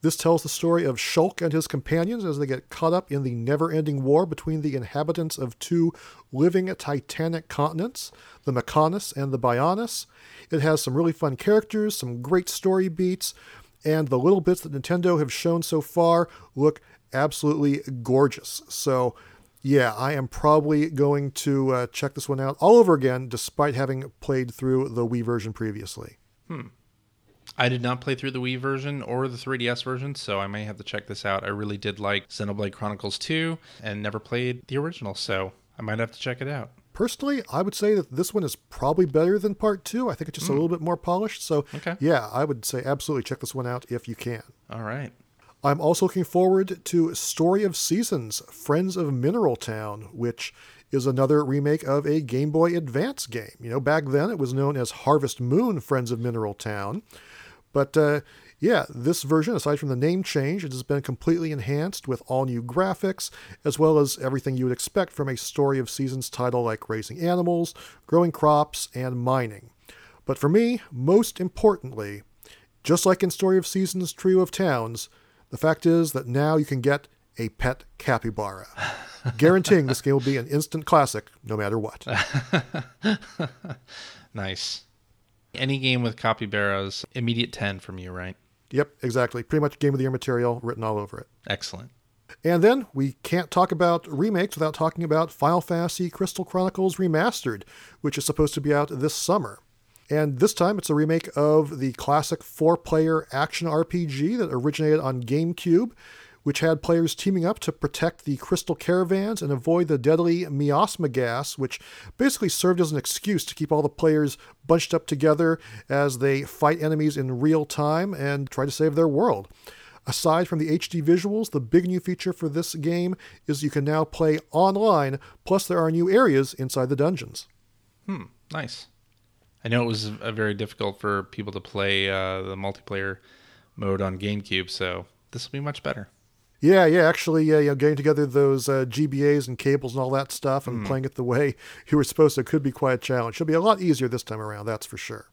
This tells the story of Shulk and his companions as they get caught up in the never ending war between the inhabitants of two living titanic continents, the Mechonis and the Bionis. It has some really fun characters, some great story beats, and the little bits that Nintendo have shown so far look absolutely gorgeous. So, yeah, I am probably going to uh, check this one out all over again, despite having played through the Wii version previously. Hmm. I did not play through the Wii version or the 3DS version, so I may have to check this out. I really did like Xenoblade Chronicles 2 and never played the original, so I might have to check it out. Personally, I would say that this one is probably better than part two. I think it's just mm. a hmm. little bit more polished. So, okay. yeah, I would say absolutely check this one out if you can. All right. I'm also looking forward to Story of Seasons Friends of Mineral Town, which is another remake of a Game Boy Advance game. You know, back then it was known as Harvest Moon Friends of Mineral Town. But uh, yeah, this version, aside from the name change, it has been completely enhanced with all new graphics, as well as everything you would expect from a Story of Seasons title like raising animals, growing crops, and mining. But for me, most importantly, just like in Story of Seasons Trio of Towns, The fact is that now you can get a pet capybara, guaranteeing this game will be an instant classic no matter what. nice. Any game with capybaras, immediate 10 from you, right? Yep, exactly. Pretty much game of the year material written all over it. Excellent. And then we can't talk about remakes without talking about Final Fantasy Crystal Chronicles Remastered, which is supposed to be out this summer. And this time it's a remake of the classic four player action RPG that originated on GameCube, which had players teaming up to protect the crystal caravans and avoid the deadly miasma gas, which basically served as an excuse to keep all the players bunched up together as they fight enemies in real time and try to save their world. Aside from the HD visuals, the big new feature for this game is you can now play online, plus there are new areas inside the dungeons. Hmm, nice. I know it was very difficult for people to play uh, the multiplayer mode on GameCube, so this will be much better. Yeah, yeah. Actually, yeah, you know, getting together those uh, GBAs and cables and all that stuff, and mm. playing it the way you were supposed to could be quite a challenge. It'll be a lot easier this time around, that's for sure.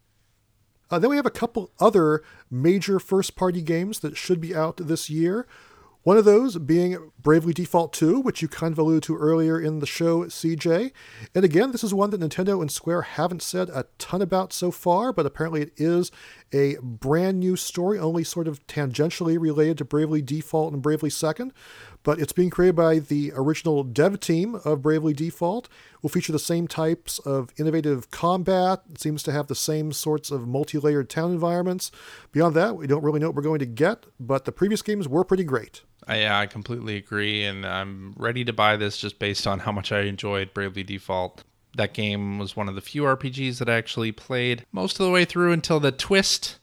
Uh, then we have a couple other major first-party games that should be out this year. One of those being Bravely Default 2, which you kind of alluded to earlier in the show, CJ. And again, this is one that Nintendo and Square haven't said a ton about so far, but apparently it is a brand new story, only sort of tangentially related to Bravely Default and Bravely Second. But it's being created by the original dev team of Bravely Default. Will feature the same types of innovative combat. It seems to have the same sorts of multi-layered town environments. Beyond that, we don't really know what we're going to get, but the previous games were pretty great. Yeah, I completely agree, and I'm ready to buy this just based on how much I enjoyed Bravely Default. That game was one of the few RPGs that I actually played most of the way through until the twist,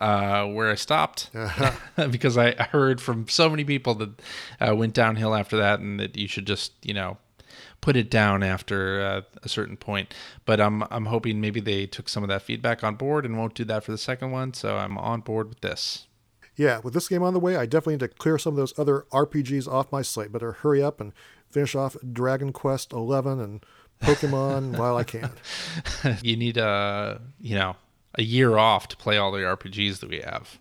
uh, where I stopped, uh-huh. because I heard from so many people that uh, went downhill after that, and that you should just, you know, put it down after uh, a certain point. But I'm I'm hoping maybe they took some of that feedback on board and won't do that for the second one. So I'm on board with this yeah, with this game on the way, I definitely need to clear some of those other RPGs off my slate. Better hurry up and finish off Dragon Quest XI and Pokemon while I can. You need a, you know, a year off to play all the RPGs that we have.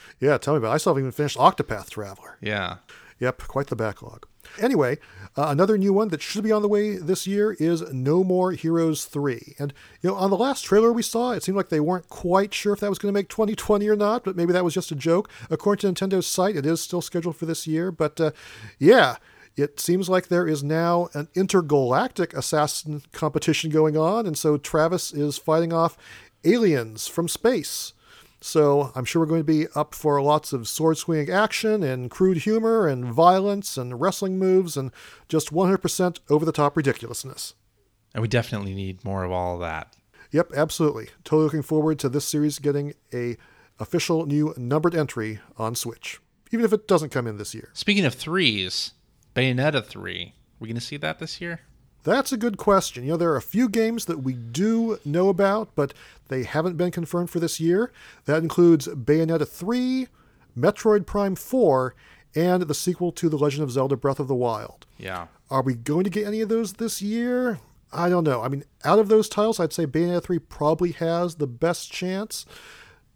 yeah, tell me about it. I still haven't even finished Octopath Traveler. Yeah. Yep, quite the backlog. Anyway, uh, another new one that should be on the way this year is No More Heroes 3. And, you know, on the last trailer we saw, it seemed like they weren't quite sure if that was going to make 2020 or not, but maybe that was just a joke. According to Nintendo's site, it is still scheduled for this year. But, uh, yeah, it seems like there is now an intergalactic assassin competition going on. And so Travis is fighting off aliens from space. So I'm sure we're going to be up for lots of sword swinging action and crude humor and violence and wrestling moves and just 100% over the top ridiculousness. And we definitely need more of all of that. Yep, absolutely. Totally looking forward to this series getting a official new numbered entry on Switch, even if it doesn't come in this year. Speaking of threes, Bayonetta 3. We going to see that this year? That's a good question. You know, there are a few games that we do know about, but they haven't been confirmed for this year. That includes Bayonetta 3, Metroid Prime 4, and the sequel to The Legend of Zelda Breath of the Wild. Yeah. Are we going to get any of those this year? I don't know. I mean, out of those titles, I'd say Bayonetta 3 probably has the best chance.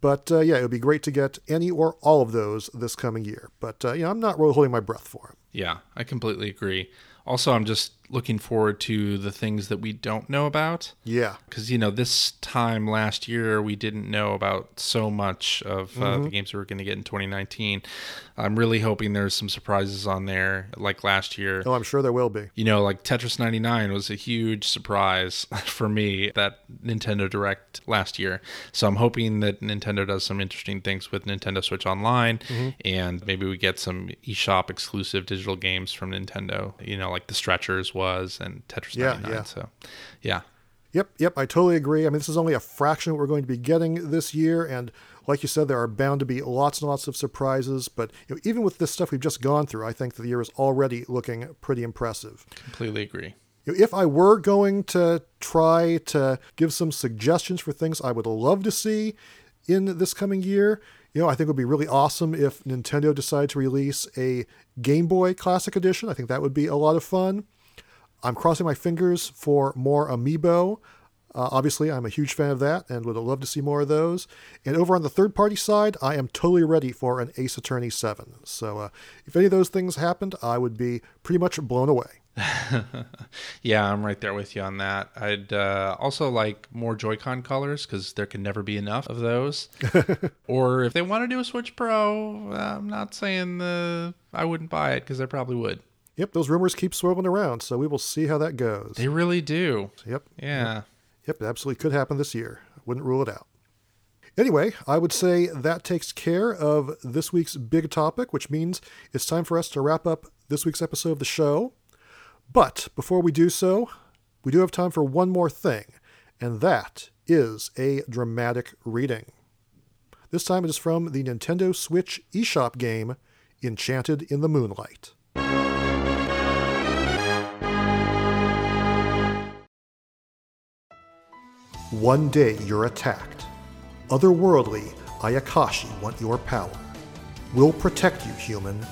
But uh, yeah, it would be great to get any or all of those this coming year. But uh, you know, I'm not really holding my breath for them. Yeah, I completely agree. Also, I'm just looking forward to the things that we don't know about. Yeah. Because, you know, this time last year, we didn't know about so much of uh, mm-hmm. the games we were going to get in 2019. I'm really hoping there's some surprises on there like last year. Oh, I'm sure there will be. You know, like Tetris 99 was a huge surprise for me that Nintendo Direct last year. So I'm hoping that Nintendo does some interesting things with Nintendo Switch Online mm-hmm. and maybe we get some eShop exclusive digital games from Nintendo, you know, like the Stretchers was and Tetris yeah, 99. Yeah. So, yeah. Yep, yep, I totally agree. I mean, this is only a fraction of what we're going to be getting this year, and like you said, there are bound to be lots and lots of surprises. But you know, even with this stuff we've just gone through, I think that the year is already looking pretty impressive. Completely agree. If I were going to try to give some suggestions for things I would love to see in this coming year, you know, I think it would be really awesome if Nintendo decided to release a Game Boy Classic Edition. I think that would be a lot of fun. I'm crossing my fingers for more amiibo. Uh, obviously, I'm a huge fan of that and would love to see more of those. And over on the third party side, I am totally ready for an Ace Attorney 7. So uh, if any of those things happened, I would be pretty much blown away. yeah, I'm right there with you on that. I'd uh, also like more Joy-Con colors because there can never be enough of those. or if they want to do a Switch Pro, I'm not saying the I wouldn't buy it because I probably would. Yep, those rumors keep swirling around, so we will see how that goes. They really do. Yep. Yeah. Yep, yep it absolutely could happen this year. Wouldn't rule it out. Anyway, I would say that takes care of this week's big topic, which means it's time for us to wrap up this week's episode of the show. But before we do so, we do have time for one more thing, and that is a dramatic reading. This time it is from the Nintendo Switch eShop game Enchanted in the Moonlight. One day you're attacked. Otherworldly Ayakashi want your power. We'll protect you, human,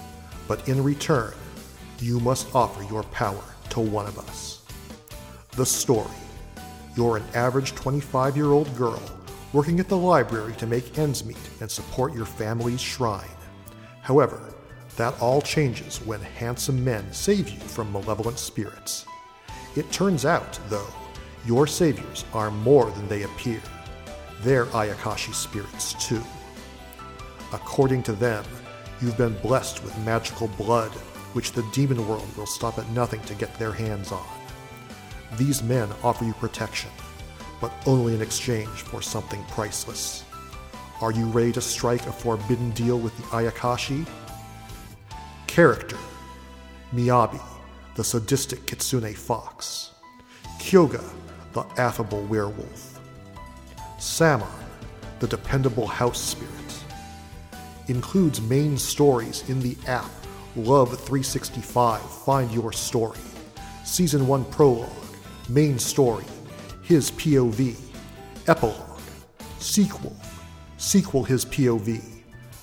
but in return, you must offer your power to one of us. The story You're an average 25 year old girl working at the library to make ends meet and support your family's shrine. However, that all changes when handsome men save you from malevolent spirits. It turns out, though, your saviors are more than they appear. They're Ayakashi spirits, too. According to them, you've been blessed with magical blood which the demon world will stop at nothing to get their hands on. These men offer you protection, but only in exchange for something priceless. Are you ready to strike a forbidden deal with the Ayakashi? Character Miyabi, the sadistic kitsune fox. Kyoga, the affable werewolf. Samon, the dependable house spirit. Includes main stories in the app Love 365 Find Your Story. Season 1 Prologue. Main Story. His POV. Epilogue. Sequel. Sequel His POV.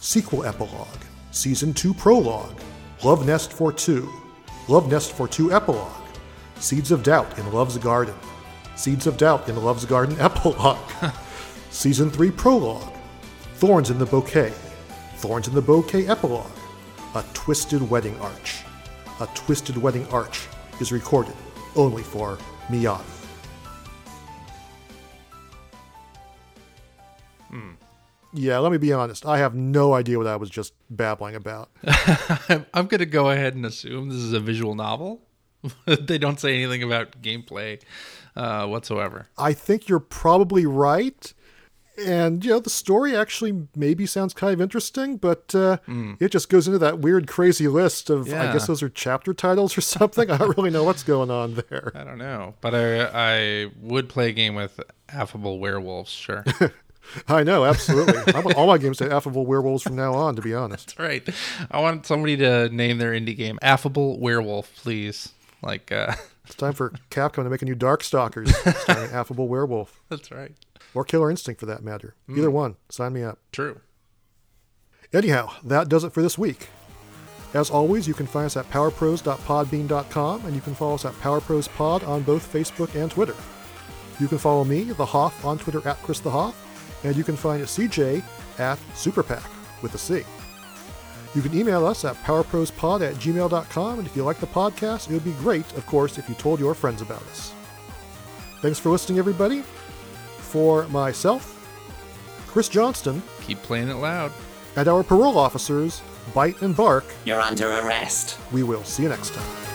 Sequel Epilogue. Season 2 Prologue. Love Nest for 2. Love Nest for 2 Epilogue. Seeds of Doubt in Love's Garden. Seeds of Doubt in Love's Garden Epilogue. Season 3 Prologue. Thorns in the Bouquet. Thorns in the Bouquet Epilogue. A Twisted Wedding Arch. A Twisted Wedding Arch is recorded only for Miyabi. Hmm. Yeah, let me be honest. I have no idea what I was just babbling about. I'm going to go ahead and assume this is a visual novel. they don't say anything about gameplay uh, whatsoever. I think you're probably right and you know the story actually maybe sounds kind of interesting but uh, mm. it just goes into that weird crazy list of yeah. i guess those are chapter titles or something i don't really know what's going on there i don't know but i i would play a game with affable werewolves sure I know, absolutely. I want all my games to affable werewolves from now on, to be honest. That's right. I want somebody to name their indie game Affable Werewolf, please. Like, uh... it's time for Capcom to make a new Darkstalkers starring Affable Werewolf. That's right or Killer Instinct for that matter. Mm. Either one. Sign me up. True. Anyhow, that does it for this week. As always, you can find us at powerpros.podbean.com and you can follow us at powerprospod on both Facebook and Twitter. You can follow me, The Hoff, on Twitter at Chris The Hoff, and you can find CJ at Superpack with a C. You can email us at powerprospod at gmail.com, and if you like the podcast, it would be great, of course, if you told your friends about us. Thanks for listening, everybody, for myself, Chris Johnston. Keep playing it loud. And our parole officers, Bite and Bark. You're under arrest. We will see you next time.